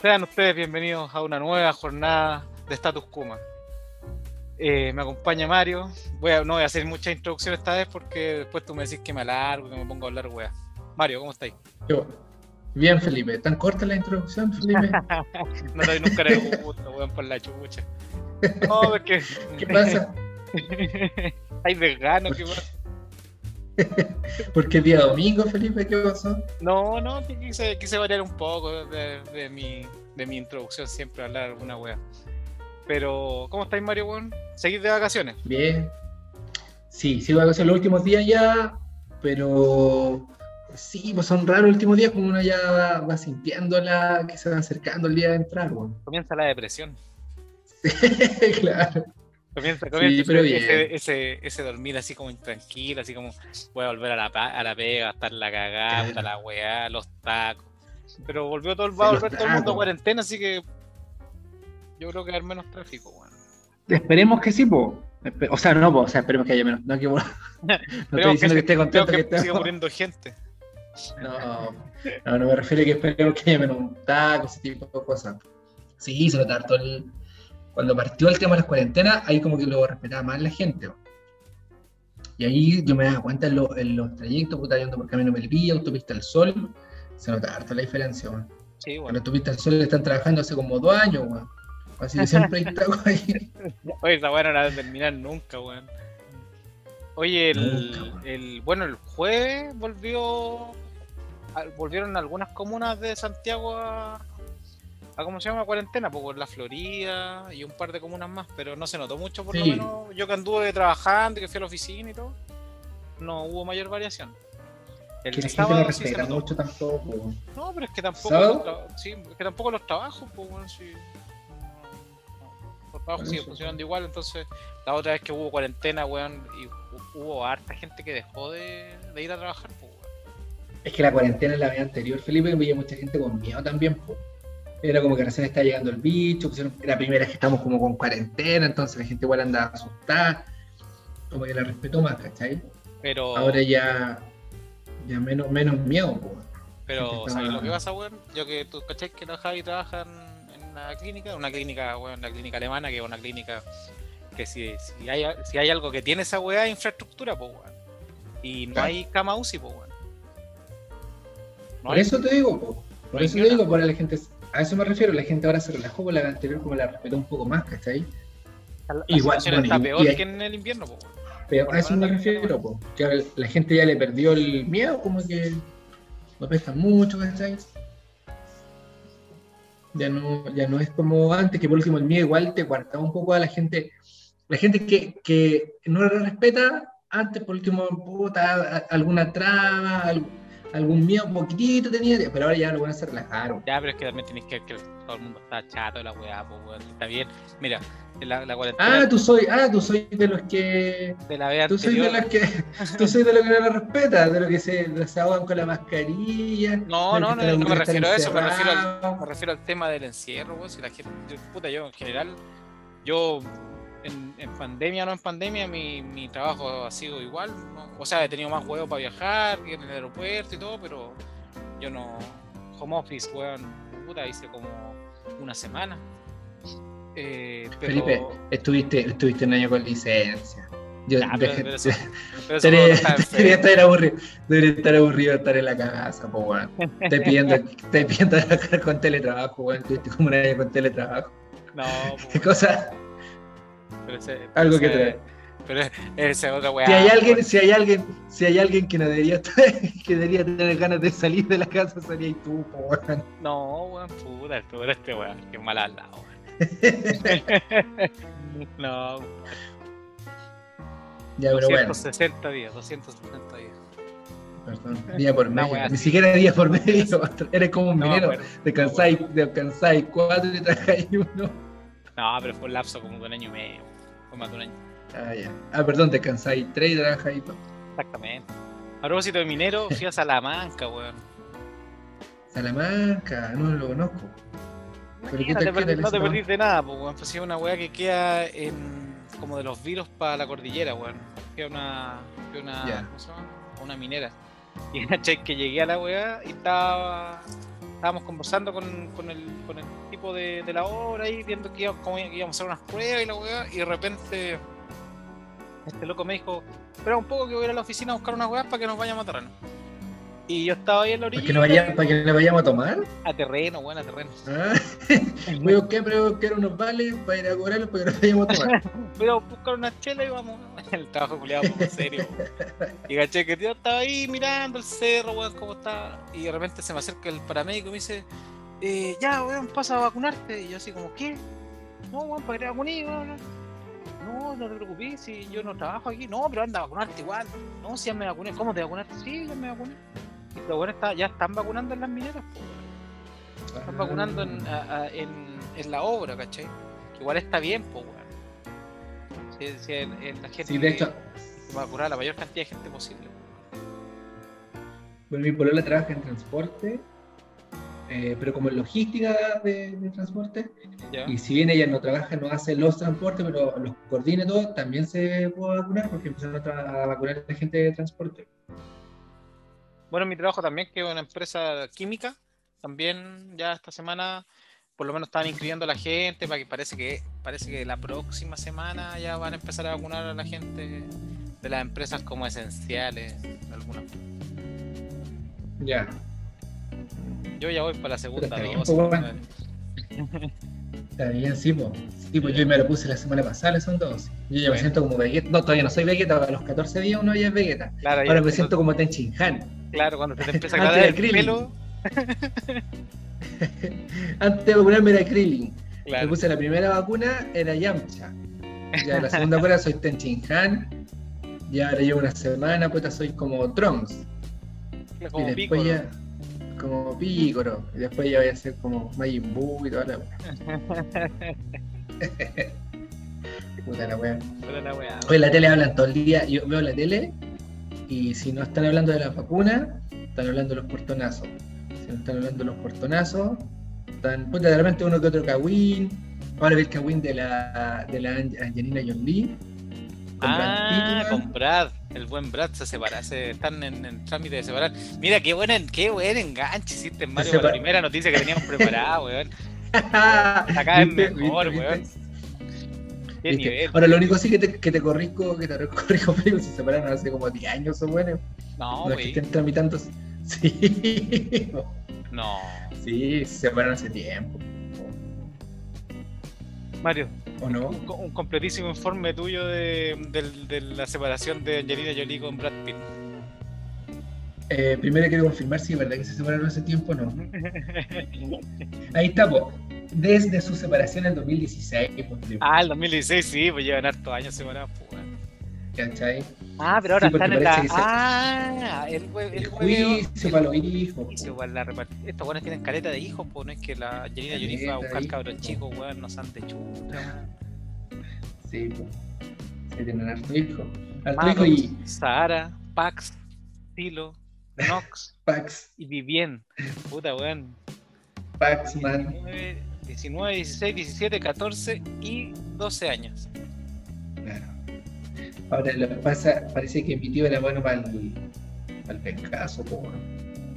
Sean ustedes bienvenidos a una nueva jornada de Status Kuma. Eh, me acompaña Mario. Voy a, no voy a hacer mucha introducción esta vez porque después tú me decís que me alargo, que me pongo a hablar wea. Mario, ¿cómo estáis? Yo. Bien, Felipe. ¿Tan corta la introducción, Felipe? no doy nunca le gusto, weón, por la chucha. No, porque... ¿Qué pasa? Hay desgano, ¿qué pasa? Porque día domingo, Felipe, ¿qué pasó? No, no, quise, quise variar un poco de, de, mi, de mi introducción, siempre hablar alguna wea. Pero, ¿cómo estáis, Mario, weón? ¿Seguís de vacaciones? Bien. Sí, sigo de vacaciones los últimos días ya, pero sí, pues son raros los últimos días, como uno ya va, va sintiéndola, que se va acercando el día de entrar, weón. Comienza la depresión. Sí, claro. Comienza, comienza Sí, pero ese, ese, ese dormir así como intranquilo, así como voy a volver a la, a la pega, a estar la cagada, Claro. la weá, los tacos. Pero volvió todo, el- va a volver todo el mundo a tacos. cuarentena, así que yo creo que va a haber menos tráfico, weón. Esperemos que sí, po. O sea, no, po, o sea, esperemos que haya menos. No, que, no estoy diciendo que, esté contento que, que esté. siga muriendo gente. No, no, no me refiero a que esperemos que haya menos un taco, ese tipo de cosas. Sí, se nota harto el... Cuando partió el tema de las cuarentenas, ahí como que lo respetaba más la gente. Y ahí yo me daba cuenta en, lo- en los trayectos, puta, yendo por Camino Melipilla, Autopista al Sol, se nota harto la diferencia, weón. Sí, En bueno. Autopista al Sol están trabajando hace como dos años, weón. Así que siempre hay tacos ahí. Oye, esa weá no la va a terminar nunca, weón. Oye, el, Nunca, weón. el- bueno, el jueves volvió volvieron algunas comunas de Santiago a, a ¿cómo se llama? cuarentena, pues por la Florida y un par de comunas más, pero no se notó mucho por lo menos. Yo que anduve trabajando, que fui a la oficina y todo, no hubo mayor variación. El Que la sábado respeta mucho tampoco. No, pero es que tampoco sí, es que tampoco los trabajos, pues bueno, sí. Los trabajos siguen funcionando igual, entonces la otra vez que hubo cuarentena, weón, y hu- hubo harta gente que dejó de, de ir a trabajar, pues weón. Es que la cuarentena en la vez anterior, Felipe, veía mucha gente con miedo también. po. Era como que recién está llegando el bicho, pusieron- era la primera vez que estamos como con cuarentena, entonces la gente igual andaba asustada, como que la respetó más, ¿cachai? Pero, Ahora ya, ya menos, menos miedo. po. pero ¿sabes lo que pasa, weón? Yo que tú, ¿cachai? Que la Javi trabaja en, la clínica, una clínica, weón, la clínica alemana, que es una clínica que si, si, hay, si hay algo que tiene esa weá, es infraestructura, pues weón. Y no Claro. hay cama UCI, pues weón. No Por hay- eso te digo, po. por eso te una. digo, por la gente, a eso me refiero, la gente ahora se relajó con la anterior, como la respetó un poco más, ¿cachai? La, Igual, situación bueno, está peor y que en el invierno, weón. Pero a eso me refiero, po, que la gente ya le perdió el miedo, como que no pescan mucho, ¿cachai? Ya no, ya no es como antes, que por último el miedo igual te guardaba un poco a la gente, la gente que, que no lo respeta, antes por último, puta, alguna traba, al- algún miedo poquitito tenía, pero ahora ya lo van a se relajaron. Ya, pero es que también tenéis que ver que todo el mundo está chato la weá, pues, weón. Está bien. Mira, la, la cuarentena Ah, tú soy, ah, tú soy de los que de la vez Tú soy de los que, tú soy de los que no lo respeta, de los que se, se ahogan con la mascarilla. No, no, los no, no están me refiero a eso, me refiero al, me refiero al tema del encierro, weón. Si la gente, puta, yo en general, yo en, en pandemia o no en pandemia, mi, mi trabajo ha sido igual. ¿no? O sea, he tenido más huevos para viajar, en el aeropuerto y todo, pero yo no. Home office, weón, puta, hice como una semana. Eh, pero, Felipe, estuviste, estuviste un año con licencia. Yo Ya, pero- pero eso- pero eso debería, estar aburrido, debería estar aburrido estar en la casa, po, weón. Te pidiendo, te pidiendo trabajar con teletrabajo, weón. Estuviste como un año con teletrabajo. No, Qué cosa, pero ese- pero algo que ese- trae. Pero esa es otra weá. Si hay alguien, si hay alguien, si hay alguien que no debería que debería tener ganas de salir de la casa, sería tú, weón. No, weón, puta, tú eres este weón, que mal al lado. No, Ya, pero bueno. 260 días, 260 días. Perdón, día por medio. Ni así. siquiera día por medio. Eres como un No minero. Descansáis, descansáis cuatro y trabajáis uno. No, pero fue un lapso como de un año y medio. Fue más de un año. Ah, ya. Ah, perdón, descansáis tres y trabajáis dos. Exactamente. A propósito de minero, fui a Salamanca, weón. Salamanca, no lo conozco. Pero ¿qué no te, qué perdí, tal no te esa perdiste nada, pues, weón. Fue así una weá que queda en. como de los virus para la cordillera, weón. Fui a una. Fui a una. Ya. ¿Cómo se llama? Una minera. Y cachai que llegué a la weá y estaba. Estábamos conversando con, con, el, con el tipo de, de la obra ahí, viendo que íbamos, íbamos a hacer unas pruebas y la weá, y de repente este loco me dijo, espera un poco que voy a ir a la oficina a buscar unas weas para que nos vayamos a terreno. Y yo estaba ahí en la orilla. ¿Para que, no vaya, ¿Para que no vayamos a tomar? A terreno, weón, a terreno. Ah, voy a buscar, pero voy a buscar unos vales para ir a cobrarlos para que no vayamos a tomar. voy a buscar una chela y vamos. El trabajo culiado muy serio. Y caché que yo estaba ahí mirando el cerro, weón, cómo está. Y de repente se me acerca el paramédico y me dice, eh, ya, weón, pasa a vacunarte. Y yo así como, ¿qué? No, weón, para que te vacuné, weón. No, no te preocupes, si yo no trabajo aquí. No, pero anda a vacunarte igual. No, si ya me vacuné. ¿Cómo te vacunaste? Sí, ya me vacuné. Y los weones está, ya están vacunando en las mineras, weón. Están vacunando en, a- a- en, en la obra, ¿cachai? Que igual está bien, pues, weón. Sí, sí, en, en la gente Sí, de hecho, va a curar a la mayor cantidad de gente posible. bueno, mi polola trabaja en transporte, eh, pero como en logística de, de transporte. Y si bien ella no trabaja, no hace los transportes, pero los coordina y todo, también se puede vacunar porque empezaron a, a vacunar a la gente de transporte. Bueno, mi trabajo también, que es una empresa química, también ya esta semana por lo menos estaban inscribiendo a la gente, para que parece que parece que la próxima semana ya van a empezar a vacunar a la gente de las empresas como esenciales, algunas. Ya. Yo ya voy para la segunda dosis. Está bien, sí, pues. Sí, pues yo me lo puse la semana pasada, segunda dosis. Yo ya me siento como Vegeta. No, todavía no soy Vegeta, a los 14 días uno ya es Vegeta. Claro, ya Ahora me siento como Tenchinhan. Claro, cuando te empieza a de el pelo. Antes de vacunarme era Krillin. Me Claro, puse la primera vacuna, era Yamcha. Ya la segunda vacuna soy Tenchinhan. Y ahora llevo una semana, puta, soy como Trunks. como y pico. después ya como Picoro. Y después ya voy a ser como Majin Buu y toda la wea. Puta la weá. Hoy en la tele hablan todo el día. Yo veo la tele y si no están hablando de la vacuna, están hablando de los portonazos. Si no están hablando de los portonazos, están. Puta, de repente uno que otro Kawin. Ahora vi el Kawin de la, de la Ange- Angelina Jolie. Brad Ah, Pitt, con. Brad. El buen Brad se separa, se están en, en trámite de separar. Mira, qué buen, en- qué buen enganche hiciste Mario la primera noticia que teníamos preparada, weón. Acá es mejor, ¿Viste? weón. Ahora lo único sí que te, que te corrijo, que te corrijo, pero se separaron hace como 10 años o bueno. No, No, es que estén tramitando. Sí. No. Sí, se separaron hace tiempo. Mario, ¿O no? un, co- un completísimo informe tuyo de, la separación de Angelina Jolie con Brad Pitt. Eh, primero quiero confirmar si es verdad que se separaron hace tiempo o no. Ahí está. Desde su separación en 2016, pues, ah, el 2016, sí, pues llevan hartos años separados, pues. ¿Cachai? Ah, pero ahora Sí, están en la. se- Ah, el, el El juicio para los hijos. La Estos buenos tienen caleta de hijos, pues no es que la Angelina Jolie fue a buscar cabros chicos, weón, no sean de chuta. Sí, pues. Sí, tienen harto hijo. Harto hijo y Sahara, Pax, Tilo, Nox Pax, y Vivien. Puta, weón. Pax, man. 19, 19, 16, 17, 14 y 12 años. Claro. Ahora lo que pasa, parece que mi tío era bueno para el, para el pencazo.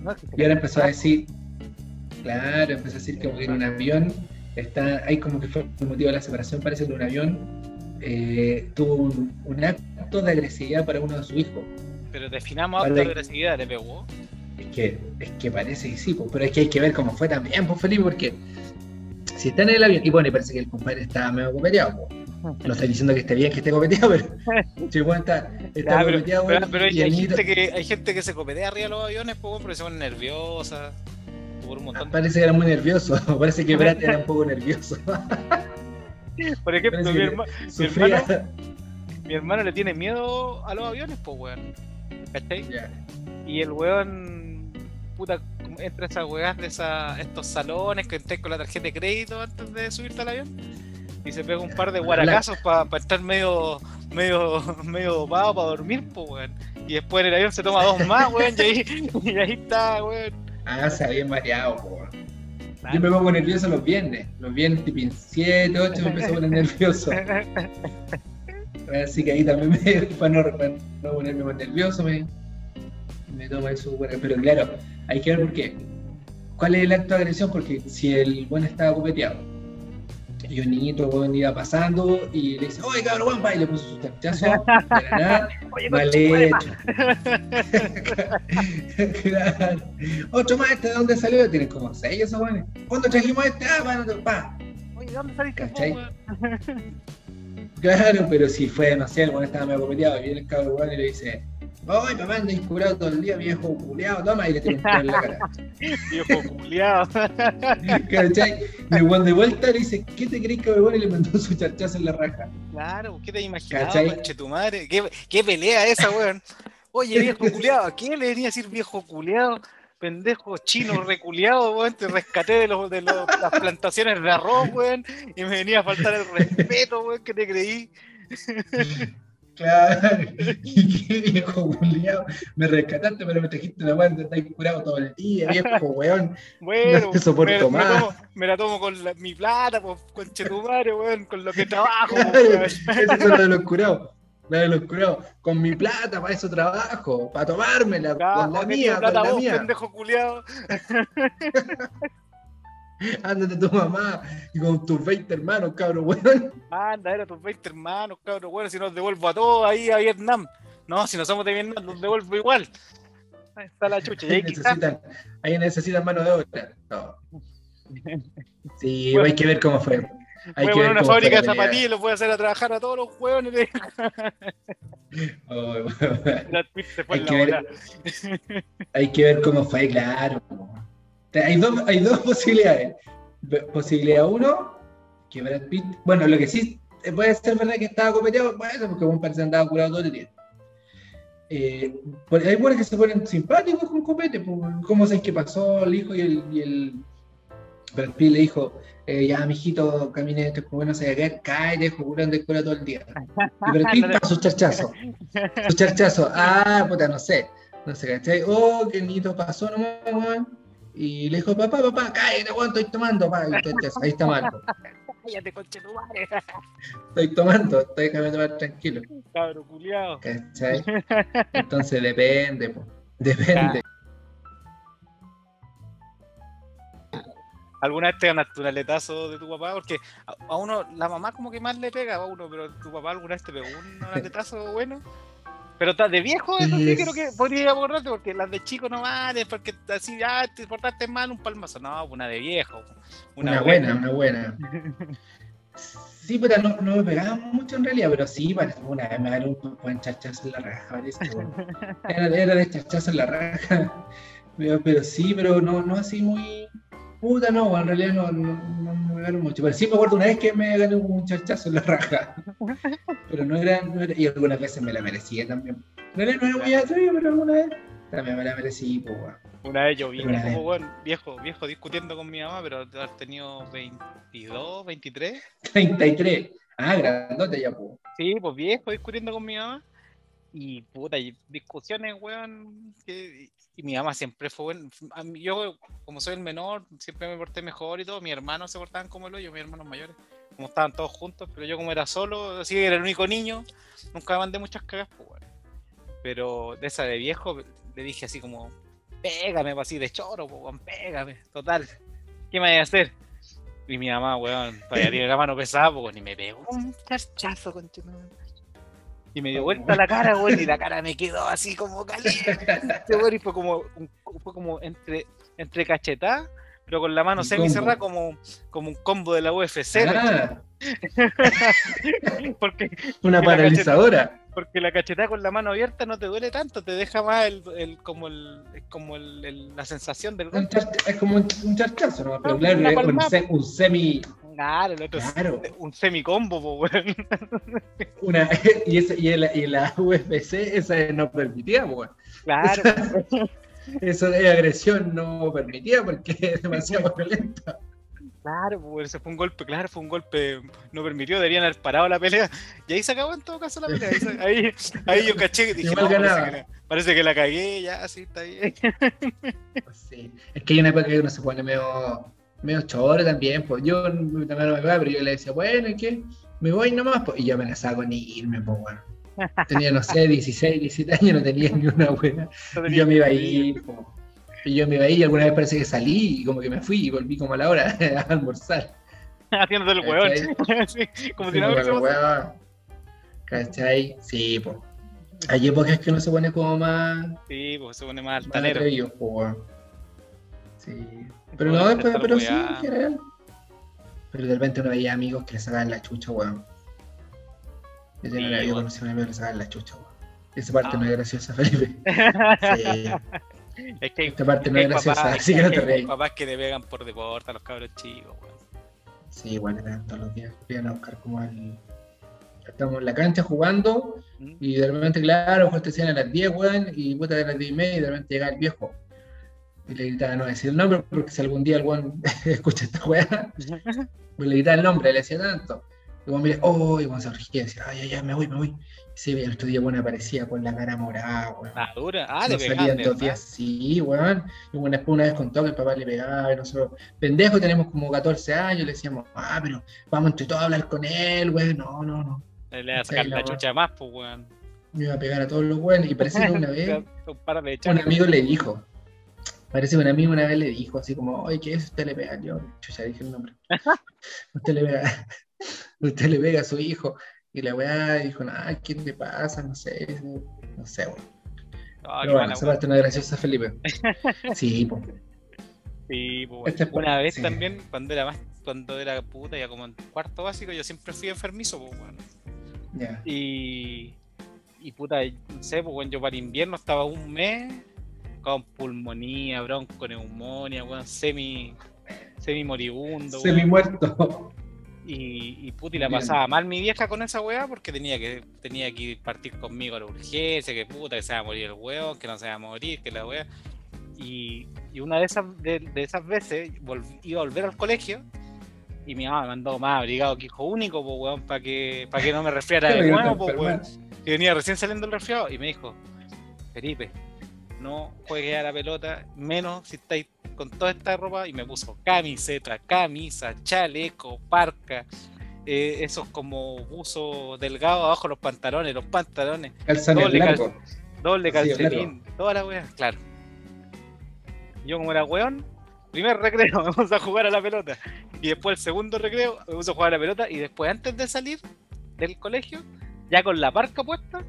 No, se Y ahora empezó a decir, claro, empezó a decir como que en un avión, está, hay como que fue el motivo de la separación, parece que en un avión eh, tuvo un, un acto de agresividad para uno de sus hijos. Pero definamos acto de agresividad, le pegó. Es que, es que parece que sí, po, pero es que hay que ver cómo fue también, pues Felipe, porque si está en el avión, y bueno, y parece que el compadre está medio copeteado, po. no estoy diciendo que esté bien que esté copeteado, pero si bueno, está, Ya, pero, copeteado, pero- pero hay, gente que, hay gente que se copetea arriba de los aviones, pues, porque se ponen nerviosas. Por un montón parece que era muy nervioso, parece que Brad era un poco nervioso. Por ejemplo, mi, que herma- Sufría. mi hermano le tiene miedo a los aviones, pues, weón. ¿Cachai? Ya. Y el weón, puta, entra a esas weas de esa, estos salones que entras con la tarjeta de crédito antes de subirte al avión. Y se pega un par de guaracazos para estar medio, medio, medio dopado para dormir, pues, weón. Y después en el avión se toma dos más, weón, y ahí, y ahí está, weón. Ah, se había mareado, po. Yo me pongo nervioso los viernes. Los viernes, tipo 7, 8, me empiezo a poner nervioso. Así que ahí también, me, para, no, para no ponerme más nervioso, me, me tomo eso. bueno, Pero claro, hay que ver por qué. ¿cuál es el acto de agresión? Porque si el buen estaba copeteado, y un niñito weón, iba pasando y le dice, oye cabrón, va", y le puso su chachazo, de la nada, Oye, mal conchetumare, hecho. Claro. Otro más, ¿este de dónde salió? Tienen como seis esos weones. ¿Cuándo trajimos este? Ah, pa, no, pa. Oye, ¿de dónde saliste. Claro, pero si fue, no sé, el weón estaba medio copeteado y viene el cabrón weón y le dice, oye papá, anda incurado todo el día, viejo culeado, toma, y le pelo en la cara. Viejo culiao. ¿Cachai? Y el weón de vuelta le dice, ¿qué te crees que? Y le mandó su chachazo en la raja. Claro, ¿qué te imaginabas, conche tu madre? ¿Qué, qué pelea esa, weón? Oye, viejo culiado, ¿a quién le venía a decir viejo culiado? Pendejo chino reculeado, weón, te rescaté de, los, de los- las plantaciones de arroz, weón, y me venía a faltar el respeto, weón, que te creí. Claro, y qué viejo culiado, me rescataste, pero me trajiste una te estás curado todo el día, viejo weón. Bueno, No te soporto me, me más. tomo, me la tomo con la- mi plata, pues, con chetumare, weón, con lo que trabajo, Claro, es la de los curados. La de los curados. Con mi plata, para eso trabajo, para tomármela, con la ¿por qué mía, con la vos, mía. pendejo culiado. Ándate tu mamá y con tus 20 hermanos, cabrón, weón. Anda, era tus 20 hermanos, cabrón, bueno, si nos devuelvo a todos ahí a Vietnam. No, si no somos de Vietnam, los devuelvo igual. Ahí está la chucha. Y Ahí ahí necesitan, ahí necesitan mano de obra. No. Sí, Bueno, hay que ver cómo fue. Hay que poner ver una cómo fábrica de zapatillas y los voy a hacer a trabajar a todos los. Oh, Pitt se fue Hay que ver-. Hay que ver cómo fue, claro. Hay dos, hay dos posibilidades. Posibilidad uno, que Brad Pitt. Bueno, lo que sí eh, puede ser verdad que estaba copeteado, ser porque un parece andaba curado todo el día. Eh, hay buenos que se ponen simpáticos con copete. ¿Cómo sabes qué pasó el hijo y el, y el Brad Pitt le dijo, eh, ya mijito, camine, este bueno se va a caer, cae, dejo curando de cura todo el día. Y Brad Pitt pa, su charchazo. Su charchazo. Ah, puta, no sé. No sé, ¿cachai? Oh, qué niñito pasó nomás, weón. Y le dijo, papá, papá, cállate, weón, estoy tomando, pa. Y charchazo, ahí está Marco. Cállate, conche tu madre. Estoy tomando, estoy déjame tomar tranquilo. Cabro culiado. ¿Cachai? Entonces depende, po. Depende. ¿Alguna vez te ganaste un aletazo de tu papá? Porque a, a uno, la mamá como que más le pega a uno, pero tu papá alguna vez te pegó un aletazo bueno. Pero de viejo, eso sí creo que podría acordarte, porque las de chico no vale, porque así, ah, te portaste mal, un palmazo. No, una de viejo. Una buena, una buena. Sí, pero no, no me pegaban mucho en realidad, pero sí, una vez me ganó un buen chachazo en la raja, parece. weón. Era, era de chachazo en la raja. Pero, pero sí, pero no, no así muy. Puta, no, en realidad no, no, no me mucho. Pero sí me acuerdo una vez que me gané un chachazo en la raja. Pero no era, no era- y algunas veces me la merecía también. No era, no era muy atrevido, pero alguna vez también me la merecí, pues, weón. Una vez yo vi Una vez. como bueno, viejo, viejo discutiendo con mi mamá, pero haber tenido 22, 23. 33. Ah, grandote ya, pues. Sí, pues viejo discutiendo con mi mamá. Y puta, y discusiones, weón. que- y mi mamá siempre fue Yo, como soy el menor, siempre me porté mejor y todo. Mis hermanos se portaban como el hoyo, mis hermanos mayores. Como estaban todos juntos, pero yo, como era solo, así que era el único niño, nunca me mandé muchas cagas, pues, weón. Pero de esa de viejo, le dije así como, pégame, así de choro, pues, pégame, total. ¿Qué me voy a hacer? Y mi mamá, weón, todavía tiene la mano pesada, pues, ni me pegó un charchazo, conchetumare. Y me dio vuelta la cara, weón, y la cara me quedó así como caliente, weón, y fue como, un- fue como entre, entre cachetada, pero con la mano Un semi cerrada combo. como, como un combo de la UFC, Ah, porque, una la paralizadora. porque la cachetada con la mano abierta no te duele tanto, te deja más el, el- como, el, como el- el- la sensación del golpe. es como un, charchazo, ¿no? Pero claro, un semi. Claro, el otro es un semicombo, po, weón. Una, y, esa, y, la, y la UFC, esa no permitía, pues. Claro, Eso de agresión no permitía porque es demasiado violenta. Claro, pues ese fue un golpe, claro, fue un golpe no permitió, deberían haber parado la pelea. Y ahí se acabó en todo caso la pelea. Ahí, ahí, yo caché y dije, no, parece, que la, parece que la cagué, ya, sí, está bien. Sí. Es que hay una época que uno se pone medio, medio choro también. Pues yo también no me pegaba, pero yo le decía, bueno, ¿y qué? Me voy nomás, pues. Y yo amenazaba con irme, pues, bueno. Tenía, no sé, 16, 17 años, no tenía ni una buena. No Y yo me iba a ir, pues. Y yo me iba ahí y alguna vez parece que salí y como que me fui y volví como a la hora a almorzar. Haciéndote el huevón. Sí, como si no hueá. ¿Cachai? Sí, pues. Hay épocas que uno se pone como más, Sí, pues se pone más más altanero. atrevido, po, weón. Sí. Pero no, después, pero sí, en general. Pero de repente uno veía amigos que le sacaban la chucha, weón. Yo tenía Sí, un amigo conocí a un amigo que le sacaban la chucha, weón. Esa parte Ah. no es graciosa, Felipe. Sí. Es que hay, Esta parte es no que es graciosa, papás, así que no te reís. papás que te pegan por deporte a los cabros chicos, weón. Sí, bueno, eran todos los días. Iban a buscar como al. Estamos en la cancha jugando ¿Mm? y de repente, claro, pues te decían a las 10, weón, y puta de las 10 y media y de repente llegaba el viejo. Y le gritaba, no decir el nombre porque si algún día el weón escucha esta weá, pues le gritaba el nombre, le decía tanto. Y weón mira, oh, y weón se y decía, ay, ay, ay, me voy, me voy. Y sí, el otro día, weón, aparecía con la cara morada, weón. Ah, dura. Ah, no le de dos días, sí, weón. Y bueno, después una vez contó que el papá le pegaba y nosotros, pendejo, tenemos como 14 años, le decíamos, ah, pero vamos entre todos a hablar con él, weón. No, no, no. Le va a sacar la la chucha más, pues, weón. Me iba a pegar a todos los weones. Y parece que una vez Un amigo le dijo, parece que un amigo una vez le dijo, así como, oye, ¿qué es? Usted le pega. Yo, chucha, dije el nombre. usted le pega, usted le pega a su hijo. Y la weá dijo, ah, ¿qué te pasa? No sé, no sé, weón. Ah, Pero bueno, esa parte es graciosa, Felipe. Sí, pues. Sí, pues, Una vez sí. también, cuando era más, cuando era puta, ya como en cuarto básico, yo siempre fui enfermizo, pues, weón. Ya. Y, y puta, no sé, pues, weón, yo para invierno estaba un mes con pulmonía, bronconeumonía, weón, semi, semi moribundo, Semi muerto. Y, y puta, y la Bien. pasaba mal mi vieja con esa weá porque tenía que, tenía que ir partir conmigo a la urgencia, que puta, que se va a morir el huevo, que no se va a morir, que la weá. Y, y una de esas, de, de esas veces iba a volver al colegio y mi mamá me mandó más abrigado que hijo único, pues weón, para que, para que no me resfriara de nuevo, weón. Que venía recién saliendo el resfriado y me dijo, Felipe, no juegues a la pelota, menos si estáis con toda esta ropa y me puso camiseta, camisa, chaleco, parca, eh, esos como buzos delgados abajo los pantalones, los pantalones, Calzones Doble blancos. doble Sí, calcetín, toda la wea, claro. Yo como era weón, primer recreo me puse a jugar a la pelota y después el segundo recreo me puse a jugar a la pelota y después antes de salir del colegio, ya con la parca puesta,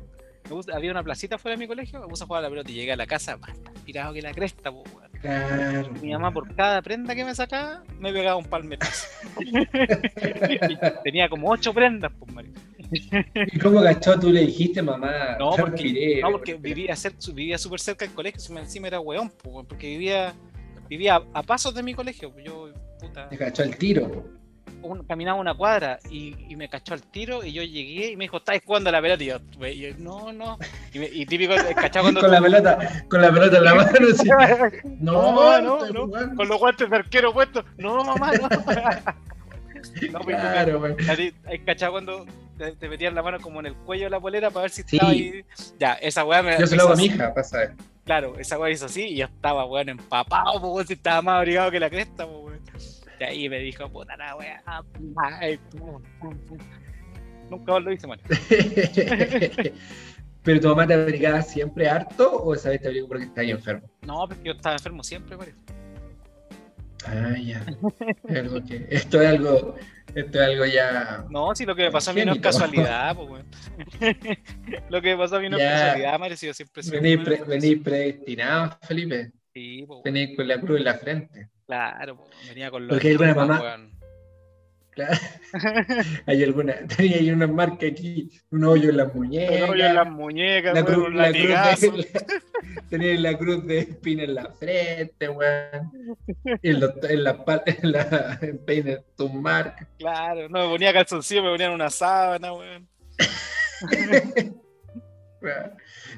me había una placita fuera de mi colegio, me puse a jugar a la pelota y llegué a la casa más tirado que la cresta, po, weón. Claro. Mi mamá por cada prenda que me sacaba me pegaba un palmetazo. Tenía como ocho prendas, pues, marico. ¿Y cómo cachó tú le dijiste, mamá? No, porque, no, porque vivía súper cerca del colegio, si me- encima era weón, pues, weón, porque vivía, vivía a, a pasos de mi colegio. pues, Yo, puta, Te cachó el tiro. Un- caminaba una cuadra y, y me cachó al tiro y yo llegué y me dijo, ¿estáis jugando a la pelota? Y yo, y yo, no, no. Y, me- y típico, ¿cachai? Cuando Con la pelota, con la pelota en la mano, así. No, No, mamá, no, con los guantes de arquero puestos. No, mamá, no. no, pues, Claro, güey. ¿Hay cachado cuando te, te metían la mano como en el cuello de la polera para ver si Sí. estaba ahí? Ya, esa weá me Yo se me lo hago a mi hija, pasa. eh. Claro, esa weá hizo así y yo estaba, weón, empapado, weón, si estaba más abrigado que la cresta, weón. Y ahí me dijo, puta la weá. ay, pum, pum, pum. Nunca más lo hice, man. ¿Pero tu mamá te abrigaba siempre harto o esa vez te abrigó porque estabas enfermo? No, porque yo estaba enfermo siempre, parece. Ah, ya. Es algo que- esto es algo, esto es algo ya. No, si lo que me pasó a mí no es casualidad, pues, lo que me pasó a mí no es casualidad, madre, si yo siempre sido Venís, pre- predestinado, Felipe. Sí, pues, weón. Venís con la cruz en la frente. Claro, venía con los Porque hay alguna estigmas, mamá- weón. Claro. Hay alguna, tenía ahí una marca aquí, un hoyo en las muñecas. Un hoyo en las muñecas, la cruz, la cruz de, tenía la cruz de espina en la frente, weón. Y en, los- en la parte, en la en peine, tus marcas. Claro, no me ponía calzoncillo, me ponían una sábana, weón.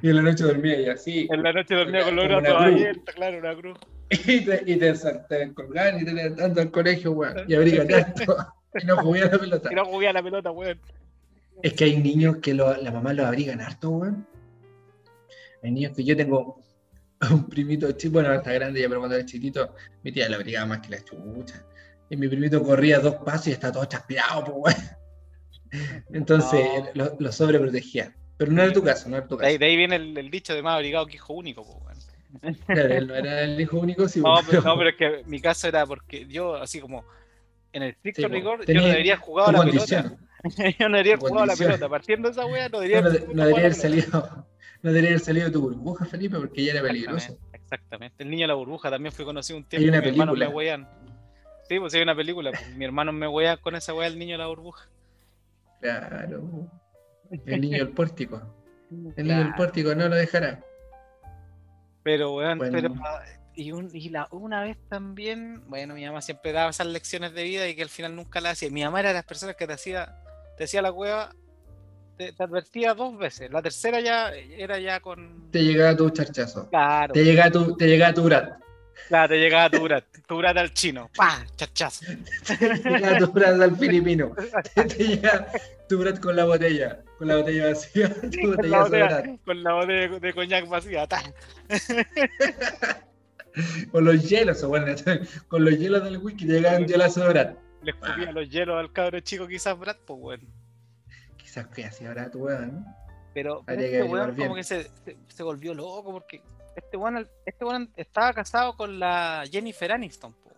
Y en la noche dormía y así. En la noche dormía con los brazos abiertos, claro, una cruz. Y te, y te, te colgaban y te levantaban tanto al colegio, weón. Y abriga tanto. Y no jugué a la pelota. Y no jugué a la pelota, weón. Es que hay niños que lo, la mamá los abrigan harto, weón. Hay niños que yo tengo un primito chico, bueno, está grande ya, pero cuando era chiquitito, mi tía lo abrigaba más que la chucha. Y mi primito corría dos pasos y está todo transpirado, pues, weón. Entonces, No. lo, lo sobreprotegía. Pero no era tu caso, no era tu De ahí, caso. de ahí viene el, el dicho de más abrigado que hijo único, weón. Claro, él no era el hijo único, sí, No, pero- no, pero es que mi caso era porque yo, así como, en el estricto Sí, rigor, yo no debería haber jugado a la condición. pelota. yo no debería haber jugado a la pelota. Partiendo de esa wea, no debería No, no debería haber salido, no debería haber salido de tu burbuja, Felipe, porque ya era peligroso. Exactamente, exactamente. El niño de la burbuja también fui conocido un tiempo. Hay una hermanos película. me wean. Sí, pues hay una película. pues, mi hermano me wean con esa wea del niño de la burbuja. Claro. El niño del pórtico. El niño del pórtico no lo dejará. Pero, weón, Bueno. pero. Y, un- y la, una vez también, bueno, mi mamá siempre daba esas lecciones de vida y que al final nunca las hacía. Mi mamá era de las personas que te hacía, te hacía la cueva, te, te advertía dos veces. La tercera ya era ya con. Te llegaba tu charchazo. Claro, Te llegaba tu, te llegaba tu brat. Claro, te llegaba tu brat, tu brat al chino. ¡Pah! Chachazo. Te llegaba tu brat al filipino. Te llega tu brat con la botella. Con la botella vacía. Tu Con la botella, brat. con la botella de, de coñac vacía. ¡ta! Con los hielos, o bueno, con los hielos del wiki te llegaba un hielazo de brat. Le escupía los hielos al cabro chico, quizás Brad, pues bueno. Quizás que así ahora tu weón. Pero, pero este weón como que se, se, se volvió loco porque este weón, este estaba casado con la Jennifer Aniston, po.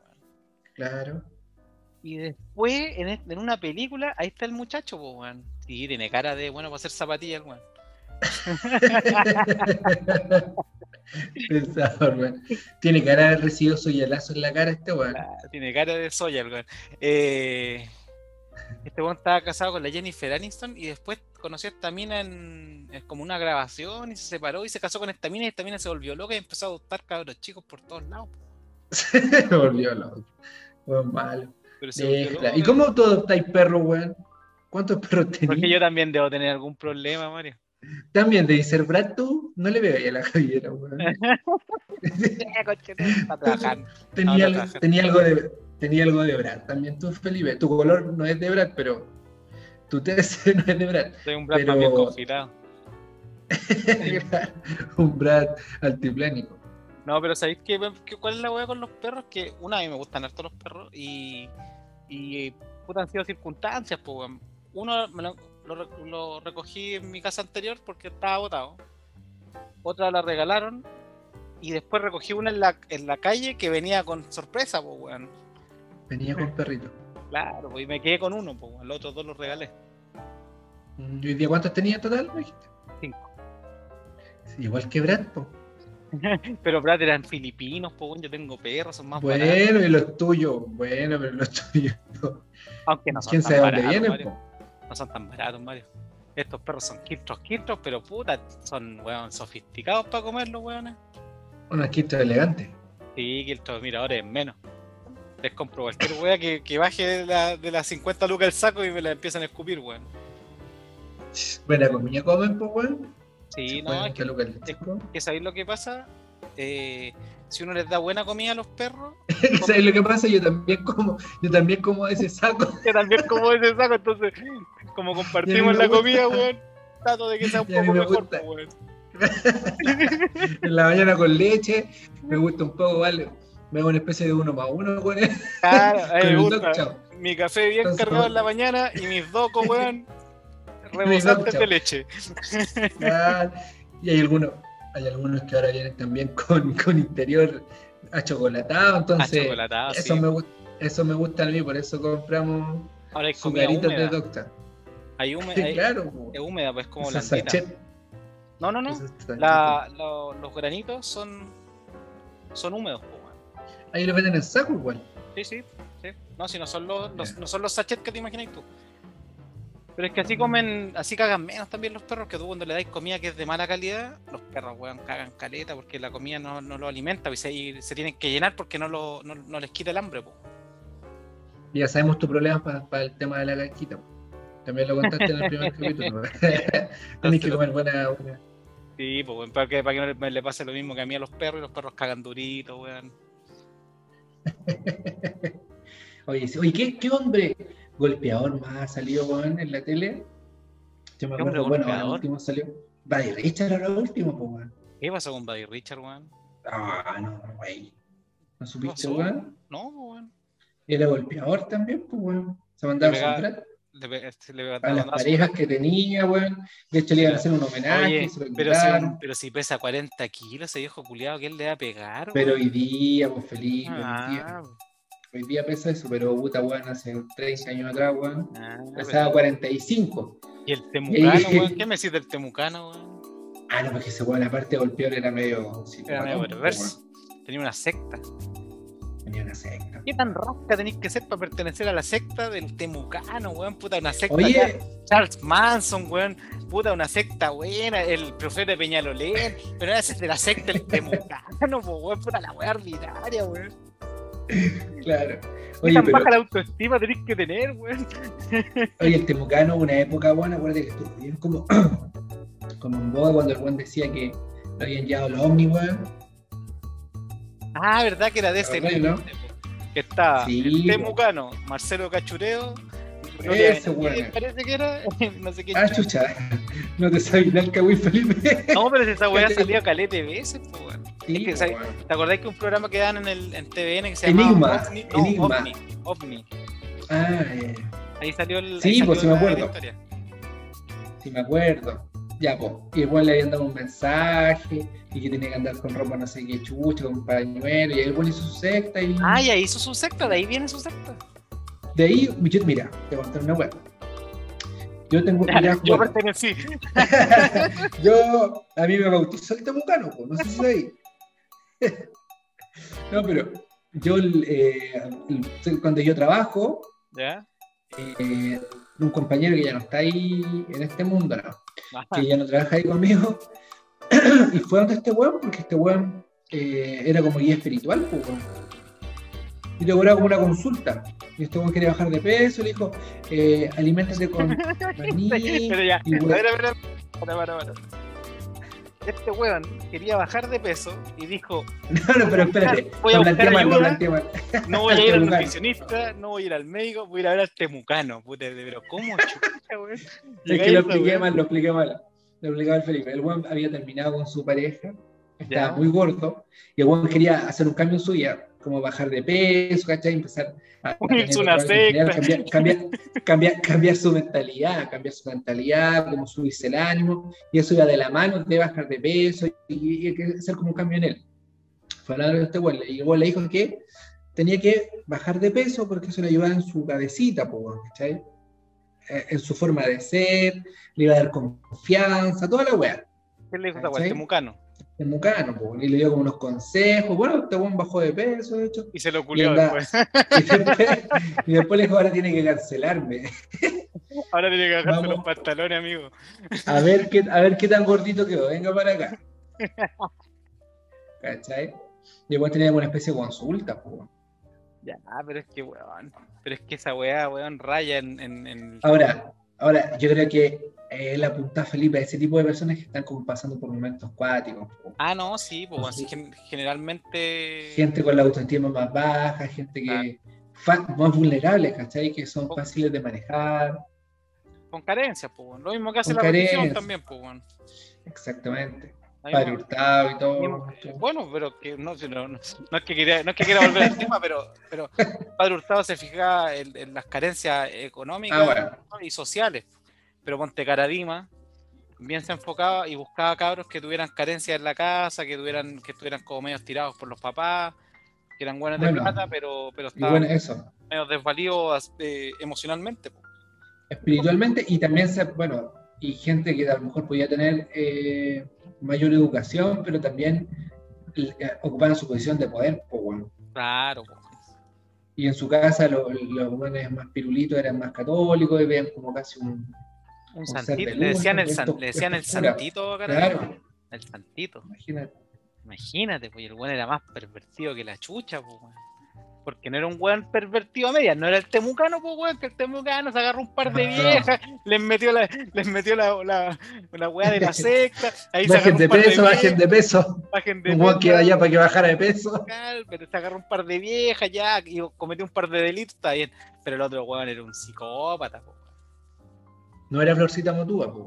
Claro. Y después, en, est- en una película, ahí está el muchacho, po, weón. Sí, tiene cara de bueno para hacer zapatillas, weón. Pensador, weón. Tiene cara de recibido su hielazo en la cara este weón. Ah, Tiene cara de soya, weón. Eh, este weón estaba casado con la Jennifer Aniston y después conoció a esta mina en, en como una grabación y se separó y se casó con esta mina y esta mina se volvió loca y empezó a adoptar cabros chicos por todos lados. Se volvió loco. Weón malo. Pero se volvió loca. ¿Y cómo tú adoptáis perros, weón? ¿Cuántos perros Porque tenías? yo también debo tener algún problema, Mario. También de ser Brad, tú no le veo ahí a la Javiera, weón. Tenía, No, no algo, trabaja. tenía, algo de, tenía algo de Brad. También tú, Felipe. Tu color no es de Brad, pero tu TC no es de Brad. Soy un Brad Pero- más bien confitado. Un Brad altiplánico. No, pero ¿sabéis qué, cuál es la weá con los perros? Que una, a mí me gustan harto los perros y, y puta, han sido circunstancias, pues, weón. Uno me lo, lo re- lo recogí en mi casa anterior porque estaba botado. Otra la regalaron y después recogí una en la, en la calle que venía con sorpresa, pues, weón. Venía con perrito. Claro, pues, y me quedé con uno, pues, weón. Los otros dos los regalé. ¿Y hoy día cuántos tenía en total? me dijiste? Cinco. Sí, igual que Brad, po. Pero, Brad, eran filipinos, pues. Yo tengo perros, son más baratos. Bueno, y los tuyos, bueno, pero los tuyos. no. Aunque no son ¿Quién tan sabe dónde baratos, vienen? Mario. po? No son tan baratos, Mario. Estos perros son quiltros, quiltros, pero puta, son, weón, sofisticados para comerlos, weón. Unos quintos elegantes. Sí, quiltros, mira, ahora es menos. Les compro cualquier weá que, que baje de, la, de las 50 lucas el saco y me la empiezan a escupir, weón. Buena comida comen, pues, weón. Sí, no, Bueno, es que, que ¿sabéis lo que pasa? Eh, si uno les da buena comida a los perros, ¿Sabes lo que pasa? Yo también como, yo también como ese saco. que también como ese saco, entonces, como compartimos la comida, weón, trato de que sea un poco me mejor, gusta. pues, weón. En la mañana con leche. Me gusta un poco, vale. Me hago una especie de uno más uno él. Claro, me gusta. Doc mi café bien Entonces, cargado en la mañana y mis docos, weón, rebosantes de leche. Ah, y hay algunos, hay algunos que ahora vienen también con, con interior achocolatado, entonces Achocolatado, eso, sí. me, eso me gusta a mí, por eso compramos sucaritas de húmeda. Hay húmeda, claro, po. es húmeda, pues como sachet- No, no, no. La- lo- los granitos son son húmedos, weón. Ahí lo venden en saco igual. Sí, sí, sí. No, si no son los, los- no son los sachets que te imaginas tú. Pero es que así comen, así cagan menos también los perros, que tú cuando le dais comida que es de mala calidad, los perros, weón, cagan caleta porque la comida no, no lo alimenta y se, y se tienen que llenar porque no, lo, no, no les quita el hambre, po. Ya sabemos tu problema para el tema de la casquita. po. También lo contaste en el primer capítulo. Tenés que comer buena, buena- Sí, pues, weón, para que, para que no le, me le pase lo mismo que a mí a los perros y los perros cagan duritos, weón. Oye, sí, oye, ¿qué, qué hombre golpeador más ha salido weón, en la tele? Yo me ¿Qué hombre acuerdo, bueno, golpeador? último salió. Buddy Richard ahora último, pues, weón. ¿Qué pasó con Buddy Richard, weón? Ah, no, güey. ¿No supiste, weón? No, pues, weón. Era golpeador también, pues, weón. Se mandaba trato. Le, este, le A las parejas que tenía, weón. De hecho, le iban a hacer un homenaje, Oye, pero si, pero pesa 40 kilos ese viejo culiado, ¿quién le va a pegar? Pero hoy día, pues feliz, hoy, día, Ah, hoy día pesa eso, pero puta, weón, hace 30 años atrás, weón, ah, pesaba 45. Y el temucano, Y- weón. ¿Qué me decís del temucano, weón? Ah, no, porque ese weón, aparte de golpear, era medio. Era medio perverso. Tenía una secta. Weón. Una secta. ¿Qué tan rasca tenéis que ser para pertenecer a la secta del temucano, weón? Puta, una secta. Oye, ya- Charles Manson, weón. Puta, una secta buena. El profeta de Peñalolén. Pero ese es de la secta del temucano, weón. Puta, la weá ordinaria, weón. claro. ¿Qué Oye, tan pero baja la autoestima tenéis que tener, weón? Oye, el Temucano, una época buena, acuérdate que estuvo bien como, como en boga cuando el buen decía que lo habían llevado los ovnis, weón. Ah, ¿verdad que era de ese? ¿Te acordás, Que está Sí, el temucano, Marcelo Cachureo. Ese weón. Parece que era. no sé qué. Ah, chucha. no te sabes nada, Cagüey Felipe. No, pero esa weá salía calete veces, po, weón. Sí, Es que. ¿Te acordás que un programa que dan en, el, en TVN que se Enigma, llamaba OVNI? No, Enigma. OVNI, OVNI. Ah, eh, Ahí salió el. Sí, pues, sí me acuerdo. sí me acuerdo. Ya, pues. Y buen le habían dado un mensaje y que tenía que andar con ropa no sé qué chucha, con un pañuelo, y el buen hizo su secta y. Ah, ya hizo su secta, de ahí viene su secta. De ahí, yo- mira, te contar una weá. Yo tengo. mira, Yo bueno, pertenecí. yo, a mí me bautizó el temucano, pues, no sé si sabéis. no, pero yo, eh, cuando yo trabajo, ¿Ya? eh, un compañero que ya no está ahí en este mundo, ¿no? Ajá. que ya no trabaja ahí conmigo, y fue donde este weón, porque este weón eh, era como guía espiritual, pues. Y le cobraba como una consulta. Y este weón quería bajar de peso, le dijo, eh, aliméntate con maní. Pero ya, y para, para, para. Este weón quería bajar de peso y dijo: No, no, pero espérate. Voy a lo buscar planteé mal, lo ayuda. No voy a ir al nutricionista, no voy a ir al médico, voy a ir a ver al temucano. Puta, pero ¿cómo chucha, weón? Es que lo expliqué mal, lo expliqué mal. Lo explicaba el Felipe. El weón había terminado con su pareja, estaba Ya. muy gordo, y el weón quería hacer un cambio en su vida, como bajar de peso, ¿cachai? Empezar a, tener una secta. cambiar, cambiar, cambiar, cambiar su mentalidad, cambiar su mentalidad, como subirse el ánimo, y eso iba de la mano de bajar de peso, y, y que hacer como un cambio en él. Fue de este weón, y el weón le dijo que tenía que bajar de peso porque eso le ayudaba en su cabecita, ¿cachai? Eh, En su forma de ser, le iba a dar confianza, toda la weá. ¿Qué le dijo esa weá? Temucano. El mucano, po, y le dio como unos consejos. Bueno, este weón bajó de peso, de hecho. Y se lo culió después. Y después, y después le dijo, ahora tiene que cancelarme. Ahora tiene que bajarse Vamos. los pantalones, amigo. A ver qué, a ver qué tan gordito quedó. Venga para acá. ¿Cachai? Y después tenía como una especie de consulta, po. Ya, pero es que, weón. Pero es que esa weá, weón, raya en. en, en- Ahora, ahora, yo creo que eh, la apunta Felipe a ese tipo de personas que están como pasando por momentos cuáticos. Ah, no, sí, pues, Sí. así gen- generalmente. Gente con la autoestima más baja, gente que más vulnerable, ¿cachai? Que son Oh. fáciles de manejar. Con carencias, pues. Lo mismo que hace Con la carencias. también, pues, weón. Exactamente. Padre Hurtado y todo. Bueno, pero que no, no, no, no es que quiera, no es que quiera volver al tema, pero, pero Padre Hurtado se fijaba en, en las carencias económicas Ah, bueno. y sociales. Pero Ponte Caradima bien se enfocaba y buscaba cabros que tuvieran carencias en la casa, que tuvieran, que estuvieran como medio tirados por los papás, que eran buenos de plata, pero, pero estaban bueno, eso. medio desvalidos eh, emocionalmente. Espiritualmente y también, se, bueno, y gente que a lo mejor podía tener eh, mayor educación, pero también eh, ocupaban su posición de poder, pues bueno. Claro, po. Y en su casa lo- los jóvenes más pirulitos eran más católicos y veían como casi un... un santito. Le decían el, san- le decían el santito. Claro, El santito. imagínate. Imagínate, pues el weón era más pervertido que la chucha, pues weón. Porque no era un weón pervertido a medias, no era el temucano, pues weón, que el temucano se agarró un par de No. viejas, les metió la, les metió la, la, la weá de la secta, ahí se Bajen agarró de un par peso, de bajen de peso. bajen de Un weón que peso, vaya para que bajara de peso. pero se agarró un par de viejas ya, y cometió un par de delitos, está bien, pero el otro weón era un psicópata, pues. No era Florcita Motúa, pues.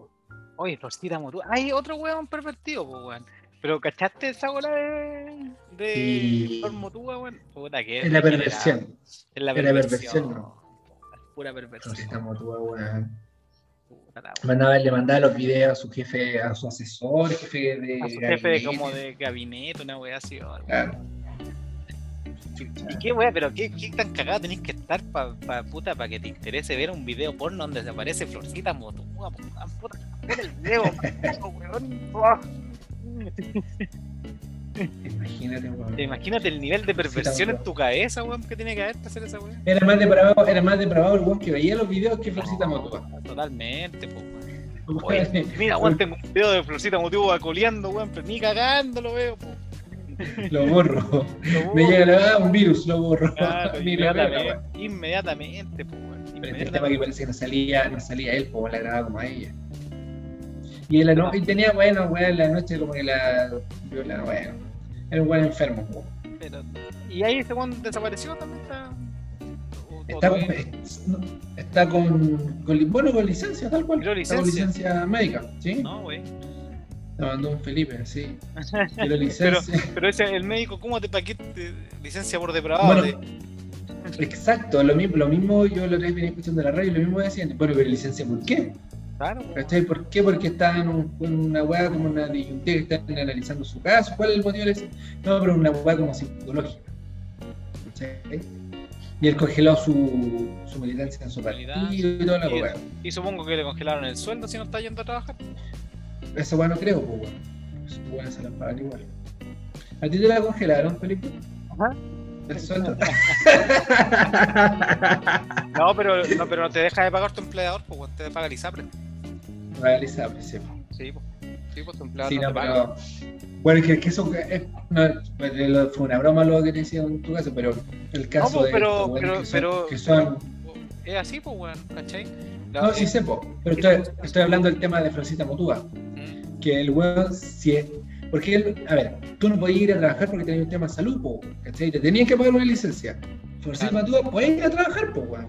Oye, Florcita Motúa. Hay otro weón pervertido, pues, weón. Pero ¿cachaste esa bola de, de Sí. Flor Motúa, weón? Puta que Es la perversión. Es la perversión. ¿no? Pura perversión. Florcita Motúa, weón. Mandaba, le mandaba los videos a su jefe, a su asesor, jefe de. A su jefe de, como de gabinete, una wea así. Claro. ¿Y qué wea? Pero qué, qué tan cagado tenés que estar pa, pa puta para que te interese ver un video porno donde se aparece Florcita Motúa, weón, puta, pon el video, weón. Imagínate, weón. Te Imagínate el nivel de perversión en tu cabeza, weón, que tiene que haber para hacer esa wea. Era más depravado, era más depravado el weón que veía los videos que Florcita Motúa. Totalmente, po, weón. Oye, mira, Weón, weón, tengo un video de Florcita Motúa coleando, weón, pero ni cagando lo veo, po. Lo borro. Lo Me llega la ah, un virus, lo borro. Claro, veo, weón. inmediatamente, inmediatamente, po, weón. Pero este Inmediatamente. tema que parece que no salía, no salía él, pues la grababa como a ella. Y, en la no- y tenía, bueno, weón, en la noche como que la viola, bueno. Era un buen enfermo, weón. Pero- y ahí ese weón desapareció también. Está, o- Está, con, está bueno, con licencia, tal cual. Está con licencia. licencia médica, ¿sí? No, güey. Te mandó un Felipe, sí. Pero, licencia. pero ese, el médico, ¿cómo te paquete licencia por depravado? Bueno, de- Exacto, lo mismo, lo mismo yo lo venía escuchando en la radio y lo mismo decían, bueno, pero licencia, ¿por qué? claro. ¿Por qué? Porque están en un- en una weá como una disyuntiva que están analizando su caso. ¿Cuál es el motivo de la? No, pero una weá como psicológica. ¿Cachai? Y él congeló su, su militancia en su partido y toda la weá. Y supongo que le congelaron el sueldo si no está yendo a trabajar. Esa weá no creo, pues weón. Esa weá se la pagan igual. ¿A ti te la congelaron, Felipe? Ajá. ¿El sueldo? No, pero no, pero no te deja de pagar tu empleador, pues weón, te paga el ISAPRE. Realizable, pues, sí. Sí, pues. Sí, pues tu empleador Sí, no, no, te paga. pero. Bueno, es que, que eso es- no, pues, fue una broma lo que te decía en tu caso, pero el caso No, pues, de pero- estos weones pero- que son, pero- que son- Es así, pues, weón, ¿cachai? La- no, sí sé, po, pero estoy, estoy hablando del tema de Florcita Motúa, que el weón, si es, porque él, a ver, tú no podías ir a trabajar porque tenías un tema de salud, po, ¿cachai? Te tenían que pagar una licencia. Florcita Claro. Motúa, puedes ir a trabajar, po, weón.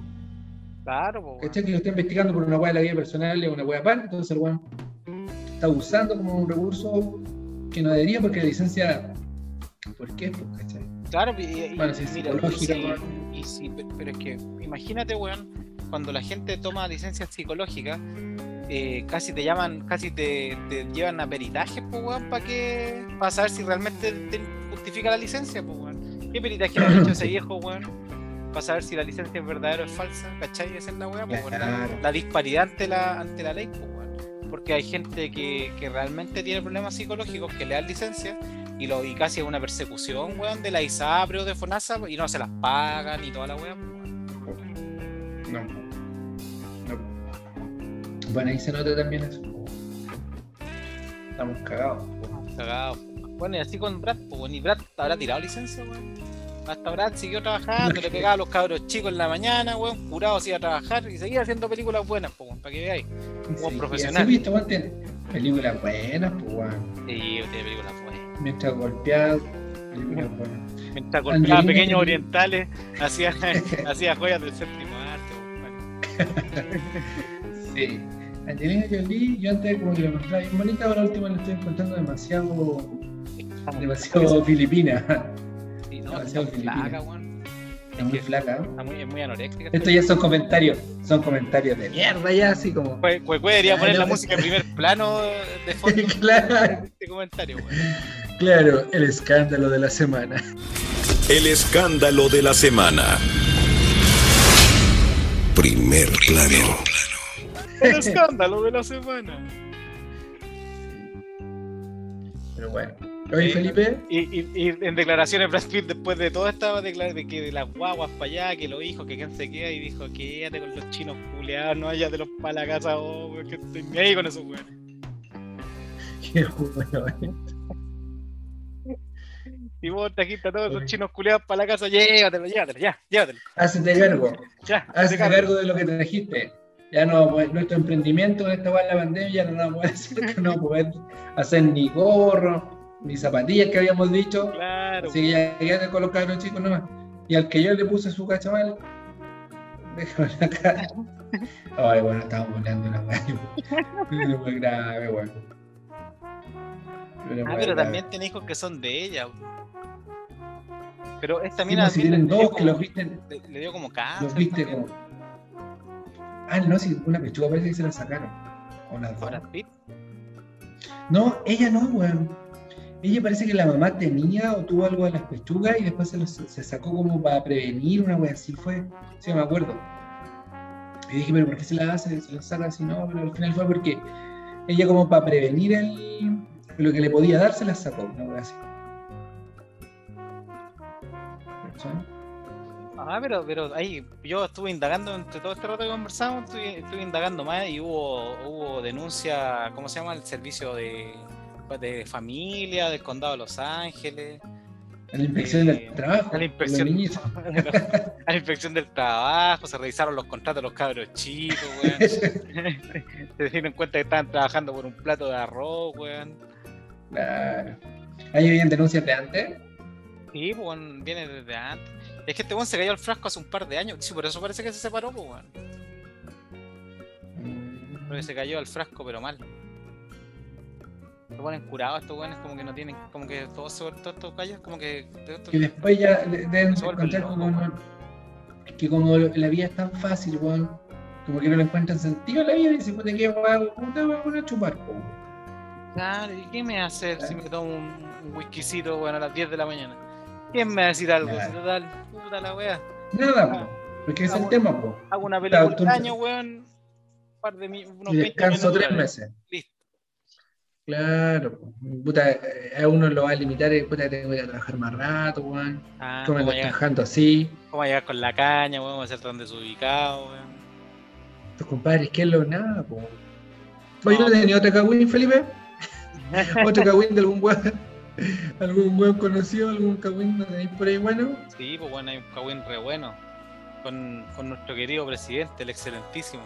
Claro, weón. ¿Cachai? Que lo está investigando por una weá de la vida personal, es una weá pan, entonces el weón está usando como un recurso que no debería porque la licencia, ¿por qué? Pues, ¿cachai? Claro, y, y- Bueno, mira, psicológica, sí, y sí, pe- pero es que imagínate, weón, cuando la gente toma licencias psicológicas, eh, casi te llaman, casi te, te llevan a peritajes, pues, weón, para que, para saber si realmente te justifica la licencia, pues, weón. ¿Qué peritaje le han hecho ese viejo, weón? Para saber si la licencia es verdadera o es falsa, ¿cachai? Esa es la weá, pues, weón. Claro. La disparidad ante la, ante la ley, pues, weón. Porque hay gente que, que realmente tiene problemas psicológicos que le dan licencia y, lo, y casi es una persecución, weón, de la ISAPRE o de FONASA y no se las pagan y toda la weá, pues, weón. No. Bueno, ahí se nota también eso. Estamos cagados. Cagado. Bueno, y así con Brad, pues, weón, y Brad habrá tirado licencia, weón. Hasta Brad siguió trabajando, le pegaba a los cabros chicos en la mañana, weón, curado se iba a trabajar y seguía haciendo películas buenas, pues, weón, para que veáis. Sí, profesional. Sí, weón, tiene películas buenas, pues, weón. Sí, tiene películas buenas. Mientras golpeado, películas buenas. Mientras golpeaba Angelina pequeños orientales, hacía, hacía joyas del séptimo arte, weón. Sí. Angelina Jolie, yo antes como que la encontraba bien bonita, ahora última la estoy encontrando demasiado, demasiado filipina. Sí, no, demasiado está filipina. flaca. Es muy flaca. Está muy, es muy anoréctica. Estos ya son comentarios, son comentarios de mierda ya, así como. Cue- Cue debería Ah, poner no, la música en primer plano de fondo claro, este comentario, weón. claro, el escándalo de la semana. El escándalo de la semana. Primer plano. El escándalo de la semana. Pero bueno. Oye. Felipe, Y, y, y en declaraciones Brad Pitt después de todo estaba declarando de que de las guaguas para allá, que los hijos, que quién se queda y dijo, quédate con los chinos culeados, no vayas de los para la casa, oh, que estoy ahí con esos weones. qué bueno, eh. Y vos te quitas todos esos Oye. chinos culeados para la casa, llévatelo, llévatelo, ya, llévatelo, Hacete cargo, ya, hazte cargo. de lo que trajiste. Ya no, pues, nuestro emprendimiento en esta la pandemia ya no nos vamos a poder hacer, que no vamos a poder hacer ni gorro, ni zapatillas que habíamos dicho. Claro, Así que ya quédate con los cabros chicos nomás. Y al que yo le puse su cachamal, déjame acá. Ay, bueno, estamos volando la weá. Es muy grave. Pero Ah, pero grave. también tiene hijos que son de ella. Pero esta Sí, mina pues, si le- tienen dos que como- los visten, le, le dio como cáncer. los viste también. como. Ah, no, sí, una pechuga parece que se la sacaron. O las dos. No, ella no, weón. Ella parece que la mamá tenía o tuvo algo en las pechugas y después se, lo- se sacó como para prevenir una wea así fue. Sí, me acuerdo. Y dije, pero ¿por qué se la hace? Se la saca así, no, pero al final fue porque ella como para prevenir el, lo que le podía dar se la sacó, una wea así. ¿Cachai? Ah, pero, pero ahí yo estuve indagando entre todo este rato que conversamos, estuve, estuve indagando más y hubo, hubo denuncia, ¿cómo se llama? El servicio de, de familia del condado de Los Ángeles, A la inspección Eh, del trabajo. a la inspección- los niñitos. a la inspección del trabajo, se revisaron los contratos de los cabros chicos, weón. se dieron cuenta que estaban trabajando por un plato de arroz, weón. Claro. ¿Ahí habían denuncias de antes? Sí, pues weón, viene desde antes. Es que este weón se cayó al frasco hace un par de años, sí, por eso parece que se separó, pues weón. Porque se cayó al frasco, pero mal. Se ponen curados estos weones, como que no tienen, como que todos se todos estos gallos, como que. Que después ya de- deben encontrar como. weón. Que como la vida es tan fácil, weón. Como que no le encuentran sentido a la vida y dicen, puta, ¿qué weón? Puta, weón, a chupar, po. Claro, ¿y qué me hacer si me tomo un, un whiskycito, weón, a las 10 de la mañana? ¿Quién me va a decir algo? Si total, puta la. Nada, po. Porque es el Ah, tema, po. Hago una película entonces- año, weón. Un par de unos Y 20 descanso millones de tres dólares. meses. Listo. Claro. Puta, eh, a uno lo va a limitar, y puta, tengo que ir a trabajar más rato, weón. Ah, ¿Cómo me ¿cómo, estás llegar, trabajando así? cómo llegar con la caña, weón? Vamos a ser tan desubicados, weón. Tus compadres, ¿qué es lo nada, po? Oye, No. ¿no tenía otra cagüín, Felipe? ¿Otro cagüín de algún weón? ¿Algún weón conocido? ¿Algún cagüín tenéis por ahí bueno? Sí, pues bueno, hay un cagüín re bueno. Con, con nuestro querido presidente, el excelentísimo.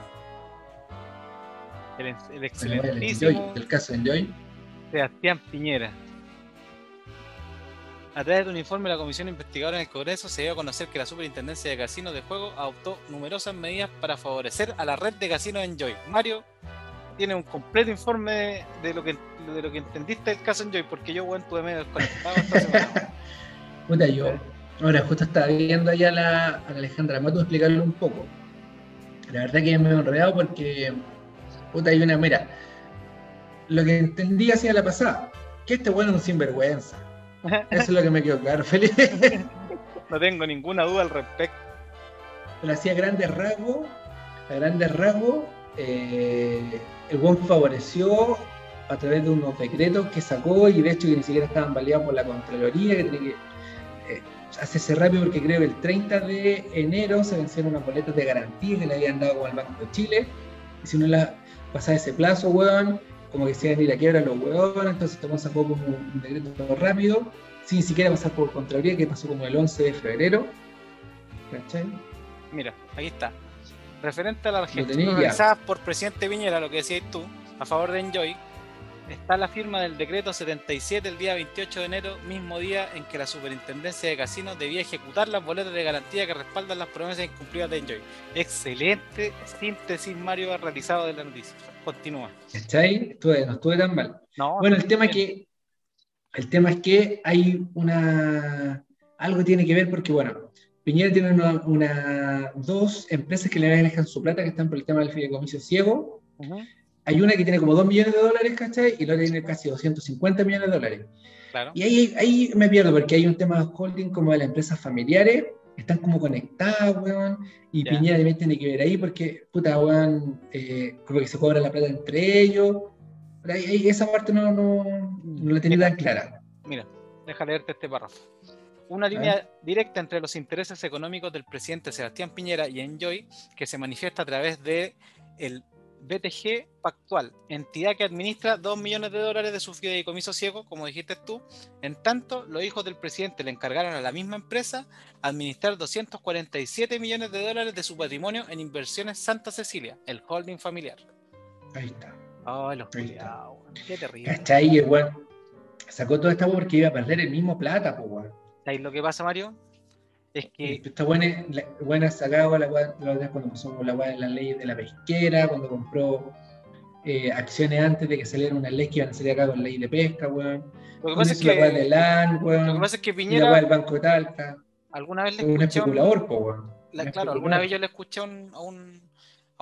El, el Bueno, el excelentísimo Enjoy, el caso Enjoy. Sebastián Piñera. A través de un informe de la Comisión Investigadora en el Congreso se dio a conocer que la Superintendencia de Casinos de Juego adoptó numerosas medidas para favorecer a la red de casinos Enjoy. Mario tiene un completo informe de, lo que de lo que entendiste del caso Enjoy, porque yo, weón, tuve medio desconectado esta semana. Puta, yo ahora justo estaba viendo allá a la, a la Alejandra Mato explicarle un poco. La verdad que me he enredado porque, puta, hay una, mira, lo que entendí hacia la pasada, que este bueno es un sinvergüenza. Eso es lo que me quedó claro, Felipe. No tengo ninguna duda al respecto. Pero hacía grandes rasgos, a grandes rasgos, eh, el buen favoreció a través de unos decretos que sacó y de hecho que ni siquiera estaban validados por la Contraloría, que tenía que eh, hacerse rápido porque creo que el 30 de enero se vencieron unas boletas de garantía que le habían dado con el Banco de Chile, y si no la pasaba ese plazo, weón, como que se iban a ir a quiebra los weones, entonces tomó sacó como un decreto rápido, sin siquiera pasar por Contraloría, que pasó como el 11 de febrero. Mira, aquí está. Referente a gestiones ya. realizadas por presidente Piñera, lo que decías tú, a favor de Enjoy, está la firma del decreto 77 el día 28 de enero, mismo día en que la Superintendencia de Casinos debía ejecutar las boletas de garantía que respaldan las promesas incumplidas de Enjoy. Excelente síntesis, Mario, ha realizado de la noticia. Continúa. ¿Cachai? Estuve- no estuve tan mal. No, Bueno, el tema es que el tema es que hay una algo tiene que ver porque bueno, Piñera tiene una, una- dos empresas que le manejan su plata que están por el tema del fideicomiso ciego. Hay una que tiene como 2 millones de dólares, ¿cachai? Y la otra tiene casi 250 millones de dólares. Claro. Y ahí, ahí me pierdo porque hay un tema de holding como de las empresas familiares, están como conectadas, weón, y. Piñera también tiene que ver ahí porque, puta, weón, eh, como que se cobra la plata entre ellos. Ahí esa parte no, no, no la tenía tan clara. Mira, deja leerte este párrafo. Una línea directa entre los intereses económicos del presidente Sebastián Piñera y Enjoy, que se manifiesta a través de el BTG Pactual, entidad que administra 2 millones de dólares de su fideicomiso ciego, como dijiste tú. En tanto, los hijos del presidente le encargaron a la misma empresa administrar 247 millones de dólares de su patrimonio en inversiones Santa Cecilia, el holding familiar. Ahí está. Los Ahí está. qué terrible. Weón sacó toda esta porque iba a perder el mismo plata, pues. ¿Sabes lo que pasa, Mario? Es que Esta buena, la, buena sacaba la la cuando pasó la la ley de la pesquera, cuando compró eh, acciones antes de que saliera una ley que iban a salir acá con la ley de pesca, weón. lo que pasa es eso la que de LAN, weón. Lo que pasa es que y la Piñera del Banco de Talca. alguna vez le Es un escuché un- especulador, po, weón. la- Un claro, especulador. alguna vez yo le escuché a un, a un,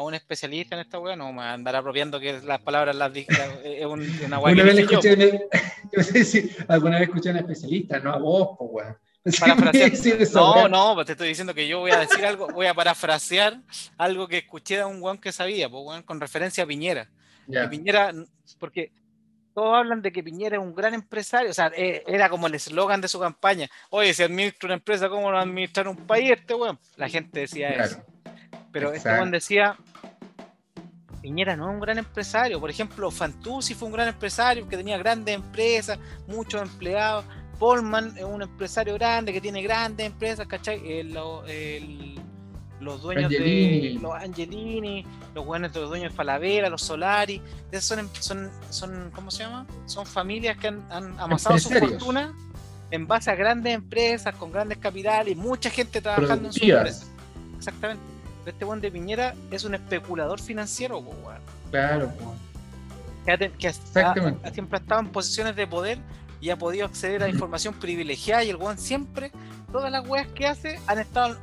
a un especialista en esta weá, no me andar apropiando que las palabras las dije, es un- una weá Una vez le dije yo. escuché, yo sé si alguna vez escuché a un especialista, no a vos, weón. Sí, Parafrasear- No, weá. no, pues te estoy diciendo que yo voy a decir algo, voy a parafrasear algo que escuché de un weón que sabía, pues weón, con referencia a Piñera. Que Piñera, porque todos hablan de que Piñera es un gran empresario, o sea, eh, era como el eslogan de su campaña. Oye, si administra una empresa, ¿cómo no administrar un país este weón? La gente decía eso. Pero este Exacto. weón decía, Piñera no es un gran empresario. Por ejemplo, Fantuzzi fue un gran empresario que tenía grandes empresas, muchos empleados. Polman es un empresario grande que tiene grandes empresas, ¿cachai? El- lo- el- los dueños Angelini. de los Angelini, los buenos de los dueños de Falabella, los Solari, esos son, em- son, son, ¿cómo se llama? Son familias que han, han amasado su fortuna en base a grandes empresas, con grandes capitales y mucha gente trabajando en sus empresas. Exactamente. Este buen de Piñera es un especulador financiero, po, weón. Claro, po. que, ha que ha- siempre ha estado en posiciones de poder y ha podido acceder a información privilegiada y el weón siempre, todas las weas que hace han estado,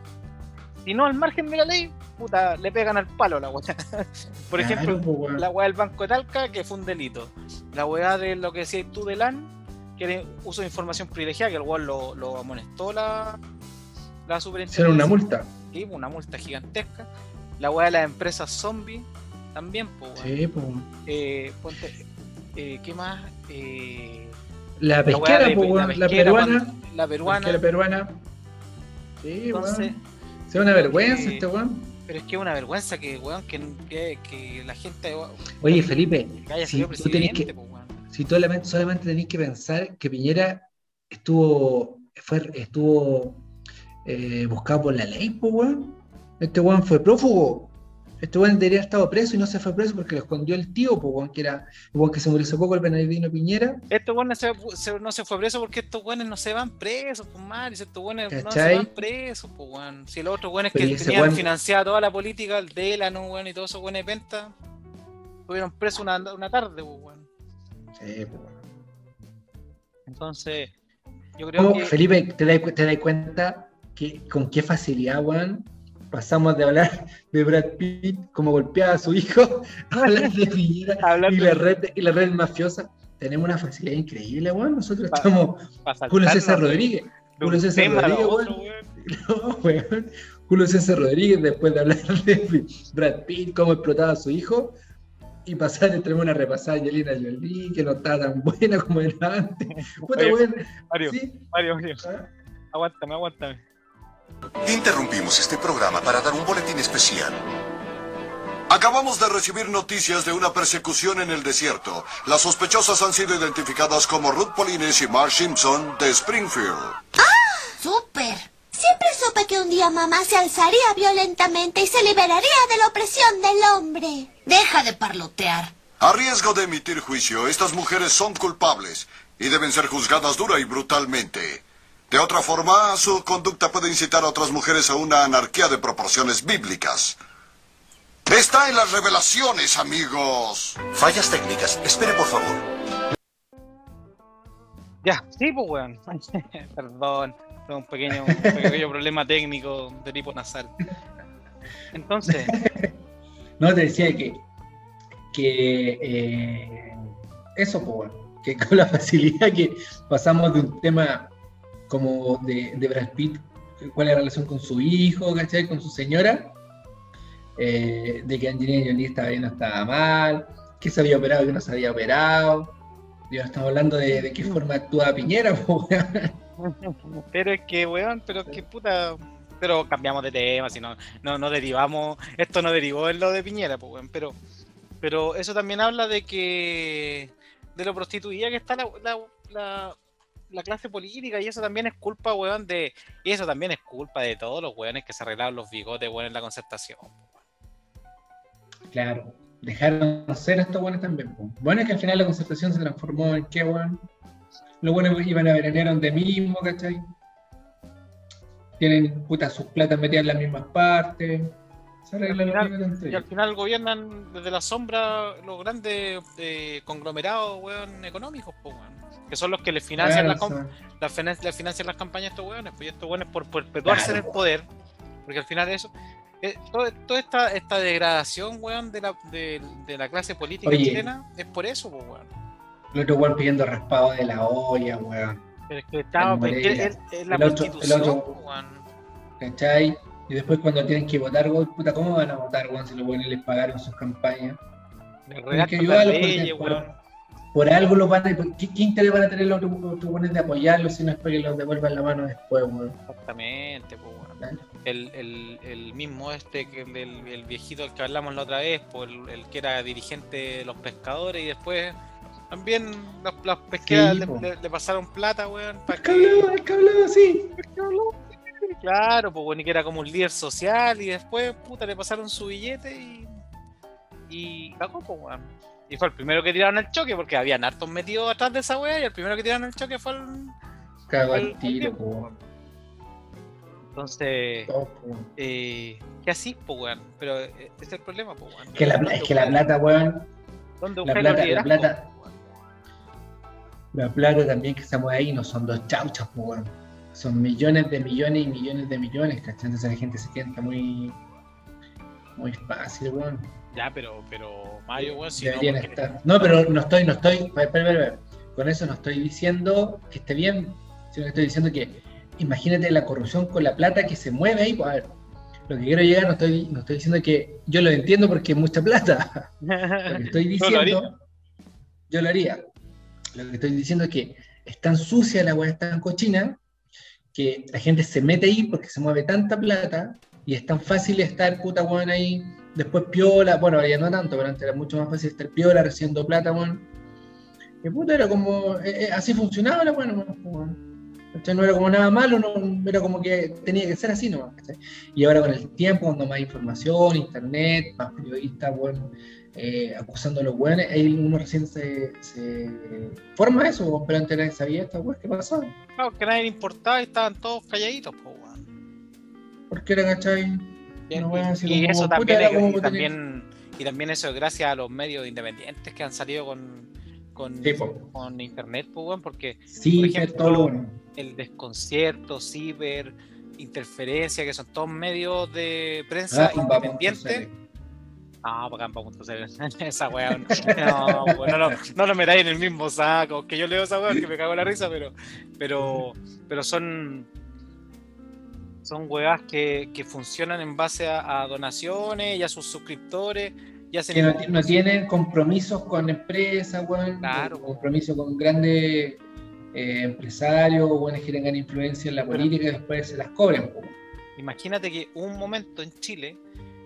si no al margen de la ley, puta, le pegan al palo a la wea. Por Claro, ejemplo, po, weón. la wea del Banco de Talca, que fue un delito. La wea de lo que decías tú de LAN, que era uso de información privilegiada, que el weón lo, lo amonestó la, la superintendencia. una multa. Una multa gigantesca. La wea de las empresas zombie, también, pues, weón. Sí. Eh, ponte, eh, ¿qué más? Eh, La la weá pesquera, de- po, la. La peruana. cuando- la peruana. Sí, entonces, weón. Es una vergüenza este weón. pero es que es una vergüenza que, weón, que, que, que la gente Oye, Felipe, que haya si sido tú tenés presidente, que, pues, weón. si tú solamente, solamente tenés que pensar que Piñera estuvo, fue, estuvo eh, buscado por la ley, pues, weón. Este weón fue prófugo. Este weón debería haber estado preso y no se fue preso porque lo escondió el tío, pues, weón, que era el weón que se murió hace poco, el Bernardino Piñera. Este weón no se, se- no se fue preso porque estos weones no se van presos, pues. Estos weones no se van presos, pues, weón. Si los otros weones que tenían weón- financiada toda la política, el Delano, weón, y todos esos weones de venta, estuvieron presos una, una tarde, pues, weón. Sí, pues, weón. Entonces, yo creo ¿Cómo, que. Felipe, te das cuenta que con qué facilidad, weón, pasamos de hablar de Brad Pitt como golpeaba a su hijo a hablar de Piñera y la red, y la red mafiosa? Tenemos una facilidad increíble, weón. Nosotros Pa- estamos Julio César Rodríguez. Julio César Rodríguez, otro, weón. weón. No, weón. Julio César Rodríguez, después de hablar de Brad Pitt, cómo explotaba a su hijo, y pasar entre una repasada a Angelina Jolie, que no estaba tan buena como era antes. Puta, Oye. Mario, Sí. Mario, Mario, ¿ah? aguántame, aguántame. Interrumpimos este programa para dar un boletín especial. Acabamos de recibir noticias de una persecución en el desierto. Las sospechosas han sido identificadas como Ruth Polines y Mark Simpson de Springfield. ¡Súper! Siempre supe que un día mamá se alzaría violentamente y se liberaría de la opresión del hombre. Deja de parlotear. A riesgo de emitir juicio, estas mujeres son culpables y deben ser juzgadas dura y brutalmente. De otra forma, su conducta puede incitar a otras mujeres a una anarquía de proporciones bíblicas. Está en las revelaciones, amigos. Fallas técnicas. Espere, por favor. Ya, sí, pues, weón. Perdón, un pequeño, un pequeño problema técnico de tipo nasal. Entonces, No, te decía que, que eh, eso, pues, que con la facilidad que pasamos de un tema como de, Brad Pitt, cuál es la relación con su hijo, ¿cachai? Con su señora, eh, de que Angelina Jolie estaba bien o estaba mal, que se había operado y que no se había operado. Ahora estamos hablando de, qué forma actúa Piñera, pero es que, weón, pero es que puta. Pero cambiamos de tema, si no, no, no derivamos. Esto no derivó en lo de Piñera, pues. Pero, pero eso también habla de que. de lo prostituida que está la, la clase política, y eso también es culpa, weón, de. Y eso también es culpa de todos los weones que se arreglaron los bigotes, weón, en la concertación. Claro, dejaron ser estos buenos también. Bueno, es que al final la concertación se transformó en qué, weón. Los buenos iban a veranear donde mismo, ¿cachai? Tienen puta sus platas metidas en las mismas partes. Se Y al final- Y al gobiernan desde la sombra los grandes eh, conglomerados, weón, económicos, pues, weón. Que son los que les financian, Claro, les financian las campañas a estos weones, pues y estos weones por perpetuarse en el Claro. poder, porque al final eso, eh, todo- toda esta, esta degradación, weón, de la, de, de la clase política Oye. chilena es por eso, pues, weón. El otro weón pidiendo raspado de la olla, weón. Pero es que estaba, El es, la El otro- el otro- pues, weón. ¿Cachai? Y después cuando tienen que votar, weón, puta, ¿cómo van a votar, weón, si los buenos les pagaron sus campañas? Que leyes, por-. Por algo los van a... ¿Qué, qué interés van a tener los otros buenos de apoyarlos si no es para que los devuelvan la mano después, weón? Exactamente, pues, weón. El, el, el mismo este, que el, el- viejito del que hablamos la otra vez, pues, el, el que era dirigente de los pescadores y después también las, las pesqueras Sí, le, po. le- le pasaron plata, weón, para El que hablaba, sí. Claro, pues bueno, y que era como un líder social y después, puta, le pasaron su billete y. Y cagó, pues weón. Y fue el primero que tiraron al choque porque habían hartos metidos atrás de esa wea y el primero que tiraron al choque fue el. Fue al tiro, weón. Entonces, weón. eh, ¿qué así, pues weón? Pero eh, ese es el problema, pues weón. Que la, ¿Dónde es que la plata, weón, ¿Dónde la plata- la plata- pues, la plata también que se mueve ahí no son dos chauchas, po, weón. Son millones de millones y millones de millones, ¿cachai? Entonces la gente se sienta muy... Muy fácil, weón. Ya, pero, pero Mario, weón, si no, Deberían porque- estar. No, pero no estoy, no estoy, espera, espera, espera. con eso no estoy diciendo que esté bien, sino que estoy diciendo que imagínate la corrupción con la plata que se mueve ahí, pues a ver, lo que quiero llegar no estoy, no estoy diciendo que yo lo entiendo porque es mucha plata, lo que estoy No lo haría. diciendo, yo lo haría, lo que estoy diciendo es que es tan sucia la weá, es tan cochina, que la gente se mete ahí porque se mueve tanta plata y es tan fácil estar puta weón ahí, después piola, bueno, ya no tanto, pero antes era mucho más fácil estar piola recibiendo plata, weón. Que puta era como, eh, eh, así funcionaba la po, weón. No era como nada malo, no, era como que tenía que ser así nomás. ¿cachai? Y ahora con el tiempo, cuando más información, internet, más periodistas, weón, eh, acusando a los weones, ahí uno recién se, se forma eso, pero antes nadie sabía esta weón, ¿qué pasaba? Claro, que nadie le importaba y estaban todos calladitos, pues weón. Porque era, ¿cachai? Bien, y, así y como, eso puta, también, es- y también y también eso es gracias a los medios independientes que han salido con con, Sí, po. con internet pues weón, porque Sí, Por es ejemplo, todo lo bueno. el desconcierto ciber interferencia que son todos medios de prensa Gamba.cl. independiente no, para Campa.cl. Esa weá. No, pues, no, no lo metáis en el mismo saco. Que yo leo esa weá que me cago en la risa, pero, pero, pero son, son weas que, que funcionan en base a, a donaciones y a sus suscriptores. Y hacen que no, no tienen compromisos con empresas, weón, Claro. compromiso con grandes eh, empresarios, weones que tengan influencia en la política y después se las cobren. Imagínate que hubo un momento en Chile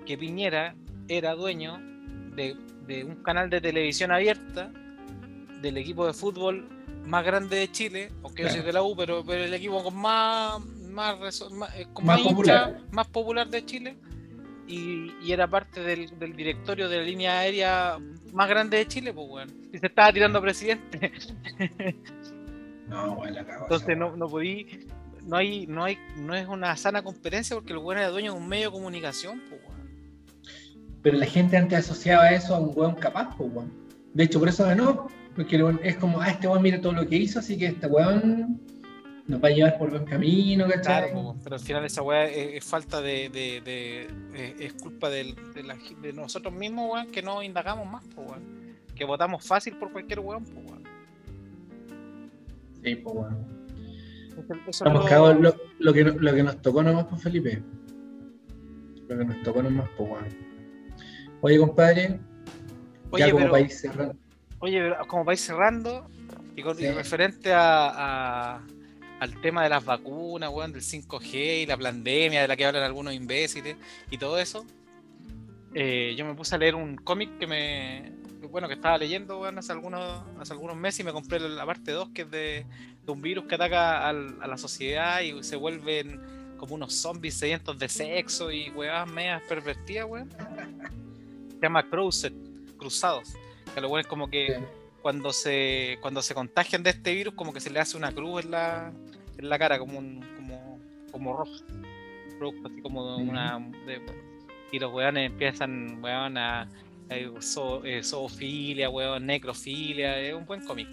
que Piñera era dueño de, de un canal de televisión abierta del equipo de fútbol más grande de Chile, aunque yo soy Claro. de la U, pero, pero el equipo con más más, eh, con Más más hincha, popular. más popular de Chile y, y era parte del, del directorio de la línea aérea más grande de Chile, pues bueno. Y se estaba tirando a presidente. No, cago. Entonces no, no podí, no hay, no hay, no es una sana competencia porque el weón era dueño de un medio de comunicación, pues weón. Pero la gente antes asociaba eso a un weón capaz, po, weón. De hecho, por eso ganó, porque es como, ah, este weón mira todo lo que hizo, así que este weón nos va a llevar por buen camino, Claro, ¿cachai? po, pero al final esa weá es, es falta de, de, de- eh, es culpa de, la gi- de nosotros mismos, weón, que no indagamos más, pues weón. Que votamos fácil por cualquier weón, pues weón. Sí, po, weón. Eso- eso es Estamos lo- cagados lo, lo que, no- lo que nos tocó nomás, pues Felipe. Lo que nos tocó nomás, pues weón. Oye, compadre, Oye, ya como pero- país cerrando. Oye, pero como ir cerrando, y, con, y referente a, a- al tema de las vacunas, weón, del 5G y la pandemia de la que hablan algunos imbéciles y todo eso, eh, yo me puse a leer un cómic que me. Bueno, que estaba leyendo weón, hace, algunos, hace algunos meses y me compré la parte 2 que es de, de un virus que ataca al- a la sociedad y se vuelven como unos zombies sedientos de sexo y weas medias pervertidas, weón. Se llama Cruzed, Cruzados. Que lo bueno es como que Sí. cuando se cuando se contagian de este virus como que se le hace una cruz en la, en la cara como un como como roja así como una de- y los weones empiezan weón a, a zo- eh, zoofilia weón necrofilia es un buen cómic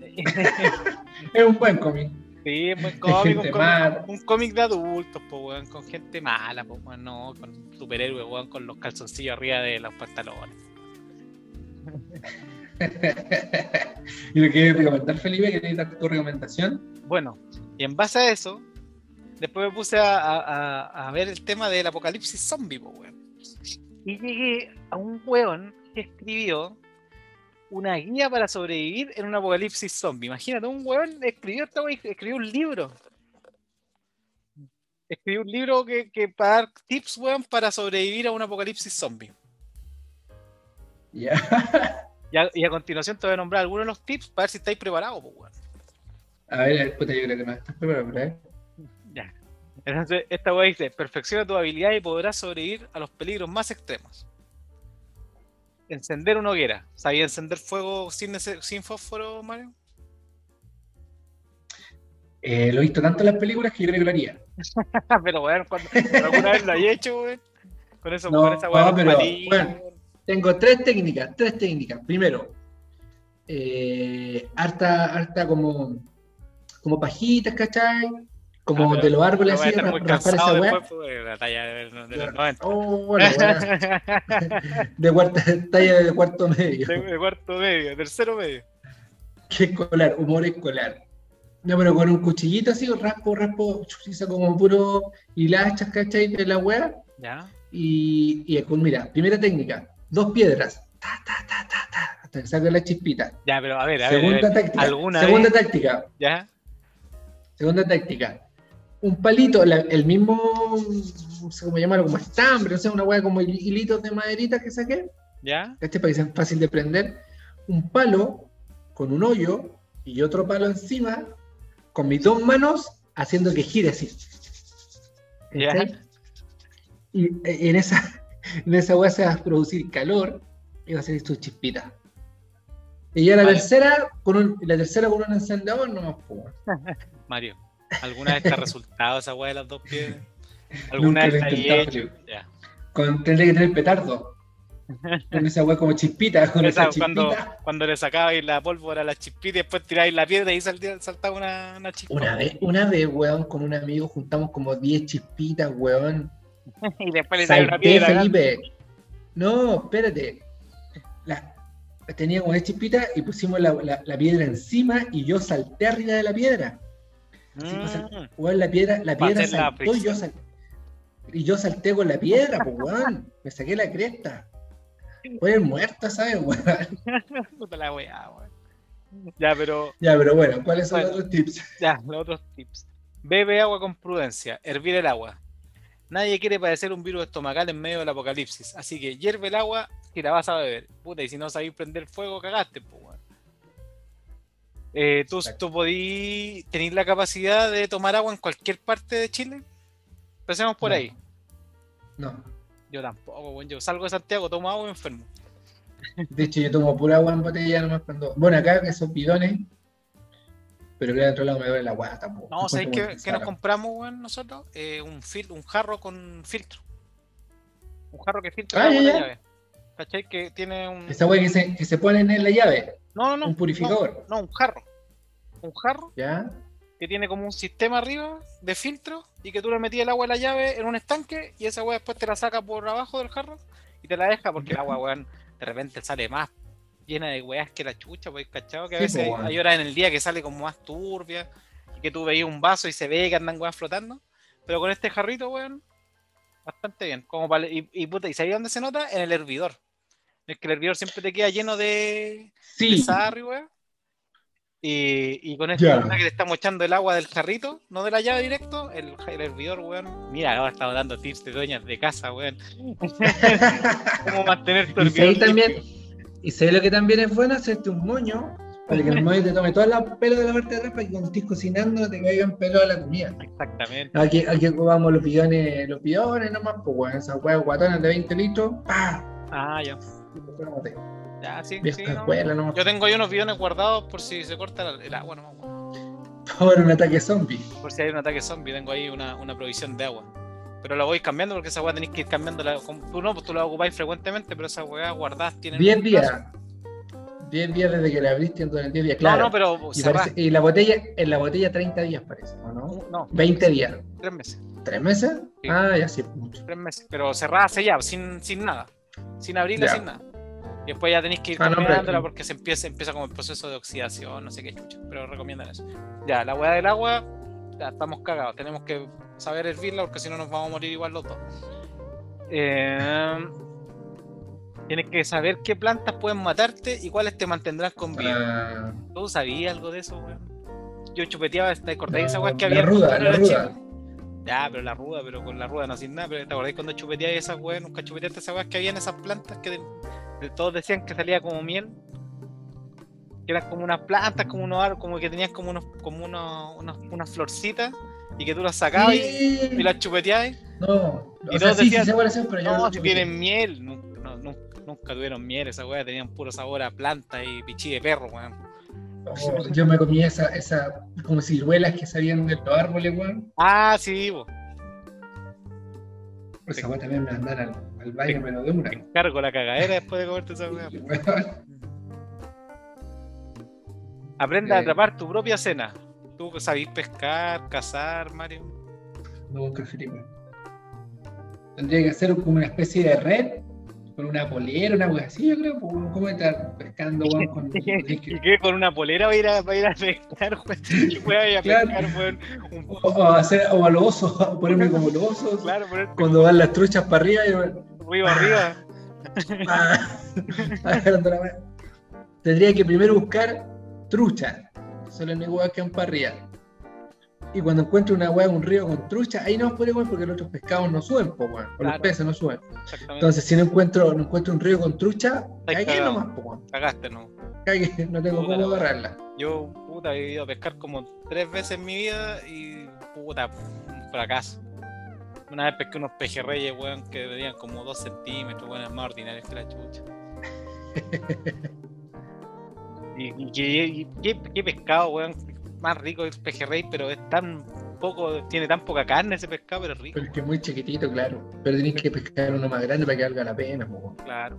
Es un buen cómic. Sí, es muy cómico. Gente un, cómic, mala. un cómic de adultos, po, weón, con gente mala, po, weón, no, con superhéroes, weón, con los calzoncillos arriba de los pantalones. ¿Y lo quieres recomendar, Felipe? ¿Quieres dar tu recomendación? Bueno, y en base a eso, después me puse a, a- a- a ver el tema del apocalipsis zombie, po, weón. Y llegué a un weón que escribió una guía para sobrevivir en un apocalipsis zombie. Imagínate, un weón escribió escribió un libro. Escribió un libro que, que para dar tips, weón, para sobrevivir a un apocalipsis zombie. Ya. Y a, y a continuación te voy a nombrar algunos de los tips para ver si estáis preparados, po, weón. A ver, puta, yo creo que no estás preparado, ¿verdad? Ya. Entonces, esta weá dice: perfecciona tu habilidad y podrás sobrevivir a los peligros más extremos. Encender una hoguera. ¿Sabía encender fuego sin, sin fósforo, Mario? Eh, lo he visto tanto en las películas que yo creo que lo haría. pero weón, cuando alguna vez lo hay hecho, weón. Con eso, No, con esa no, pero, bueno. Tengo tres técnicas, tres técnicas. Primero, eh, harta, harta como, como pajitas, ¿cachai? Como Ah, de los árboles No así, raspar esa weá. pues, de, de los 90. Oh, bueno, de cuarta, talla de cuarto medio. de, de cuarto medio, tercero medio. Qué escolar, humor escolar. No, pero con un cuchillito así, raspo, raspo, chuchiza como puro hilachas, ¿cachai? De la weá. ¿Ya? Y, y con, mira, primera técnica, dos piedras. Ta, ta, ta, ta, ta, hasta que saque la chispita. Ya, pero a ver, a ver. Segunda ver, táctica. ¿Alguna Segunda vez? táctica. ¿Ya? Segunda táctica. Un palito, la- el mismo, no sé cómo llamarlo, como estambre, no sé, una hueá como hil- hilitos de maderita que saqué, ¿Ya? este que sea fácil de prender. Un palo con un hoyo y otro palo encima, con mis dos manos, haciendo que gire así. Ya. Y eh, en esa, en esa hueá se va a producir calor y va a salir tu chispita. Y ya la Vale. tercera, con un, la tercera con un encendedor, no más Mario, ¿alguna vez te ha resultado esa weá de las dos piedras? ¿Alguna Nunca vez te hecho? Ya. Con, tendría que tener petardo. Con esa weá como chispita, con Esa, esa cuando, chispita. cuando le sacabais la pólvora a la chispita y después tiráis la piedra y saltía- saltaba una, una chispa. Una vez, una vez, weón, con un amigo juntamos como 10 chispitas, weón. y después le sale una piedra. Felipe. No, espérate. La- tenía como 10 chispitas y pusimos la, la- la piedra encima y yo salté arriba de la piedra. Así pasa- Mm, Weón, la piedra, la piedra la saltó y yo, fricción. sal- y yo salté con la piedra, pues, weón. Me saqué la cresta. Fue muerta, ¿sabes, weón? puta la weá, weón. Ya, pero Ya, pero bueno, ¿cuáles son Bueno. los otros tips? ya, los otros tips. Bebe agua con prudencia, hervir el agua. Nadie quiere padecer un virus estomacal en medio del apocalipsis, así que hierve el agua y la vas a beber. Puta, y si no sabéis prender fuego, cagaste, pues, weón. Eh, ¿tú, tú podí tener la capacidad de tomar agua en cualquier parte de Chile? Empecemos por No. ahí. No. Yo tampoco, weón. Yo salgo de Santiago, tomo agua y me enfermo. De hecho, yo tomo pura agua en botella nomás cuando. Bueno, acá esos bidones. Pero que de otro lado me duele la guata tampoco. No, ¿sabéis qué, qué nos compramos, weón, nosotros? Eh, un, fil un jarro con filtro. Un jarro que filtra Ah, ya, la ya. llave. ¿Cachai? Que tiene un. Esa weá que se, que se ponen en la llave. No, no, no. un purificador. No, no, un jarro. Un jarro ¿Ya? que tiene como un sistema arriba de filtro y que tú le metías el agua en la llave en un estanque y esa agua después te la saca por abajo del jarro y te la deja porque el agua, weón, de repente sale más llena de weas que la chucha, pues, ¿cachado? Que a Sí, veces po, weón. hay horas en el día que sale como más turbia y que tú veías un vaso y se ve que andan weas flotando. Pero con este jarrito, weón, bastante bien. Como para- y, y, puta, ¿y sabías dónde se nota? En el hervidor. Es que el hervidor siempre te queda lleno de, Sí. de sarri, weón. Y, y con esto Ya. ¿verdad? que le estamos echando el agua del jarrito, no de la llave directo, el, el hervidor, weón. Mira, ahora estamos dando tips de dueñas de casa, weón. Cómo mantener tu Y hervidor. ahí también, limpio. y sé lo que también es bueno, hacerte un moño para que el moño te tome todos los pelos de la parte de atrás para que cuando estés cocinando no te caigan pelos a la comida. Exactamente. Aquí, aquí ocupamos los bidones, los bidones nomás, pues weón, esas weas guatonas de 20 litros, ¡pah! Ah, ya. Ya, sí. Sí, no. escuela nomás. Yo tengo ahí unos bidones guardados por si se corta el, el agua, nomás, weón. Ahora un ataque zombie. Por si hay un ataque zombie, tengo ahí una, una provisión de agua. Pero la voy cambiando porque esa weá tenéis que ir cambiando. Tú no, pues tú la ocupáis frecuentemente, pero esas weas guardadas tienen. 10 un días. plazo. 10 días desde que la abriste, entonces 10 días, No, claro. no, pero y, parece- y la botella, en la botella 30 días parece, ¿o no? No, 20 días. tres meses. ¿Tres meses? Sí. Ah, ya sí, mucho. Tres meses. Pero cerrada sellada, sin, sin nada. Sin abrirla, Ya. sin nada. Y después ya tenéis que ir Ah, no, porque se empieza, empieza como el proceso de oxidación, no sé qué chucha. Pero recomiendan eso. Ya, la hueá del agua, ya estamos cagados. Tenemos que saber hervirla porque si no nos vamos a morir igual los dos. Eh, tienes que saber qué plantas pueden matarte y cuáles te mantendrán con vida. Ah, ¿Tú sabías algo de eso, weón? Yo chupeteaba, ¿te acordáis de esa weá que la había ruda, cuando la ruda. Ya, pero la ruda, pero con la ruda no sin nada. Pero ¿te acordáis cuando chupeteabas esas weas? Nunca chupeteaste esas weas que había en esas plantas que todos decían que salía como miel. Que eran como unas plantas, como unos como que tenían como unos, como unos, unas, unas florcitas y que tú las sacabas y, sí. y las chupeteabas. No, Y o sea, todos sí, decían, sí pero yo No, no si tienen miel. Nunca, no, nunca, nunca tuvieron miel, esas weas tenían puro sabor a planta y pichí de perro, weón. Oh, yo me comía esa, esa como ciruelas que salían de los árboles, weón. Ah, sí, bo. Esa weá también me andan al, baño menos de una. Te encargo la cagadera después de comerte esa wea. Weón. Aprende a Eh. atrapar tu propia cena. Tú sabís pescar, cazar, Mario. No Felipe. Tendría que hacer como una especie de red con una polera, una cosa así, yo creo. pues, ¿Cómo estar pescando, weón? Con... ¿Y qué? ¿Con una polera va a ir a, va a, ir a pescar, weón? ¿Qué weá voy a Claro. pescar, weón? Un O, o hacer, o a los osos, ponerme como los osos. claro, poner Cuando van las truchas para arriba, y arriba, arriba. Ah, mano. Tendría que primero buscar trucha. Son las huevas que van para arriba. Y cuando encuentre una hueá en un río con trucha, ahí no puede porque los otros pescados no suben, po, weón. O Claro. los peces no suben. Entonces, si no encuentro, no encuentro un río con trucha, cagué nomás, po, weón. Cagaste, ¿no? Cagué, no tengo Puta cómo agarrarla. Yo, puta, he ido a pescar como tres veces en mi vida y, puta, un fracaso. Una vez pesqué unos pejerreyes, weón, que medían como dos centímetros, weón, más ordinarios que la chucha. y, y, qué- y qué, qué pescado, weón, más rico el pejerrey, pero es tan poco, tiene tan poca carne ese pescado, pero es rico, Pero es muy chiquitito, claro. Pero tenés que pescar uno más grande para que valga la pena, po, claro.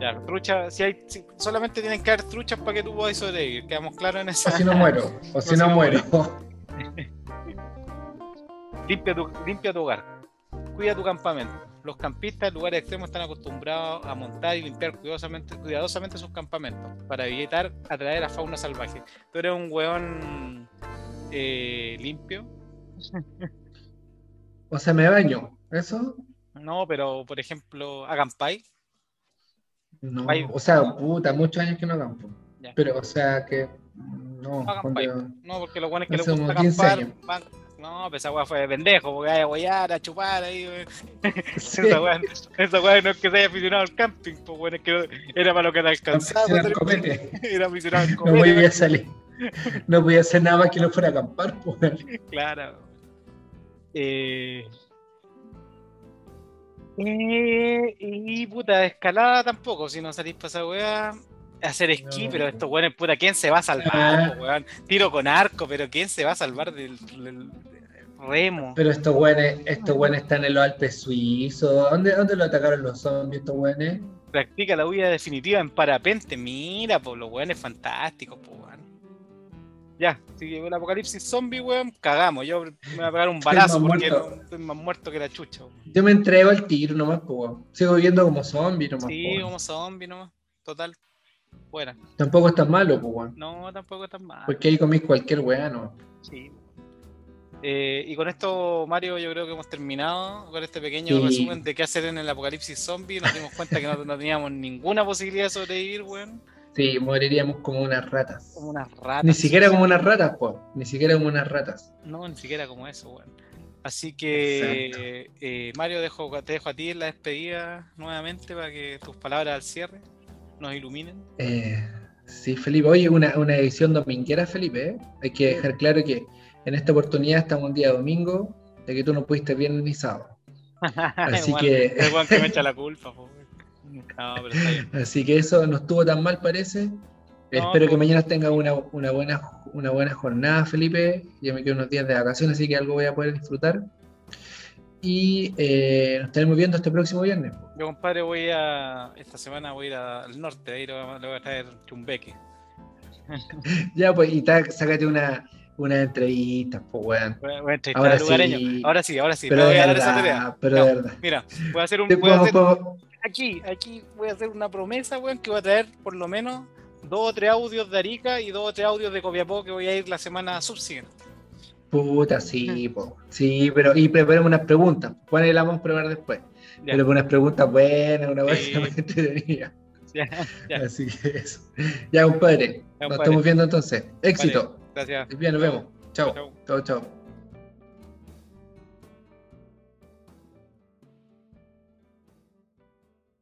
Ya, trucha, si hay, si- solamente tienen que haber truchas para que tú puedas sobrevivir, quedamos claros en O esa. si no muero, o si no no muero. Limpia tu, limpia tu hogar. Cuida tu campamento. Los campistas en lugares extremos están acostumbrados a montar y limpiar cuidadosamente, cuidadosamente sus campamentos para evitar atraer a fauna salvaje. Tú eres un weón eh, limpio. O sea, me baño. ¿Eso? No, pero por ejemplo, acampáis. No, o sea, puta, muchos años que no acampo. Ya. Pero, o sea, que no, Acampáis. cuando- No, porque los buenos que les Hace gusta como 15 acampar. van- No, pues esa weá fue de pendejo, porque hay a guayar, a chupar ahí, weón. Sí, Esa weá, no es que se haya aficionado al camping, pues bueno, es que era para lo que te alcanzaba. era. Era aficionado al No copete, podía weón. salir. No podía hacer nada más que no fuera a acampar, pues. Claro. Eh... eh, y puta, escalada tampoco, si no salís para esa weá. Hacer esquí, No. pero estos weones, puta, ¿quién se va a salvar, Ah. weón? Tiro con arco, pero ¿quién se va a salvar del remo? Pero estos güeyes, estos güeyes están en los Alpes suizos. ¿Dónde, ¿Dónde lo atacaron los zombies estos güeyes? Practica la huida definitiva en parapente, mira, por los weones fantásticos, po, weón. Ya, si llegó el apocalipsis zombie, weón, cagamos. Yo me voy a pegar un balazo porque muerto. no- estoy más muerto que la chucha, weón. Yo me entrego al tiro nomás, pues. weón. Sigo viviendo como zombie nomás. Sí, po, weón. como zombie nomás. Total. Fuera. Tampoco es tan malo, pues. weón. No, tampoco es tan mal. Porque ahí comís cualquier weá, ¿no? Sí. Eh, y con esto, Mario, yo creo que hemos terminado con este pequeño Sí. resumen de qué hacer en el apocalipsis zombie. Nos dimos cuenta que no, no teníamos ninguna posibilidad de sobrevivir, weón. Sí, moriríamos como unas ratas. Como unas ratas. Ni siquiera como unas ratas, pues. Ni siquiera como unas ratas. No, ni siquiera como eso, weón. Así que, eh, Mario, dejo, te dejo a ti en la despedida nuevamente para que tus palabras al cierre nos iluminen. Eh, sí, Felipe. Oye, una, una edición dominguera, Felipe. ¿eh? Hay que dejar claro que en esta oportunidad estamos un día domingo, de que tú no pudiste viernes ni sábado. Así que- weón que me echa la culpa. No, pero está bien. Así que eso no estuvo tan mal, parece. Espero que mañana tenga una, una, buena, una buena jornada, Felipe. Yo me quedo unos días de vacaciones, así que algo voy a poder disfrutar. y eh, nos estaremos viendo este próximo viernes. Yo, compadre, voy a. Esta semana voy a ir al norte, ahí le voy a- le voy a traer chumbeque. Ya, pues, y ta- sácate una, una entrevista, pues, weón. Entrevistar Ahora sí. Ahora sí, ahora sí. Pero de voy a dar esa verdad, tarea. pero Ya, de verdad. Mira, voy a hacer un. Hacer, podemos- aquí, aquí voy a hacer una promesa, weón, que voy a traer por lo menos dos o tres audios de Arica y dos o tres audios de Copiapó que voy a ir la semana subsiguiente. Puta, sí, po. Sí, pero y preparemos unas preguntas. Bueno, y las vamos a preparar después. Ya. Pero unas preguntas buenas, una Sí. cosa más entretenida. Ya, ya. Así que eso. Ya, compadre. Nos estamos viendo entonces. Éxito. Gracias. Bien, nos vemos. Chao. Chao. Chao.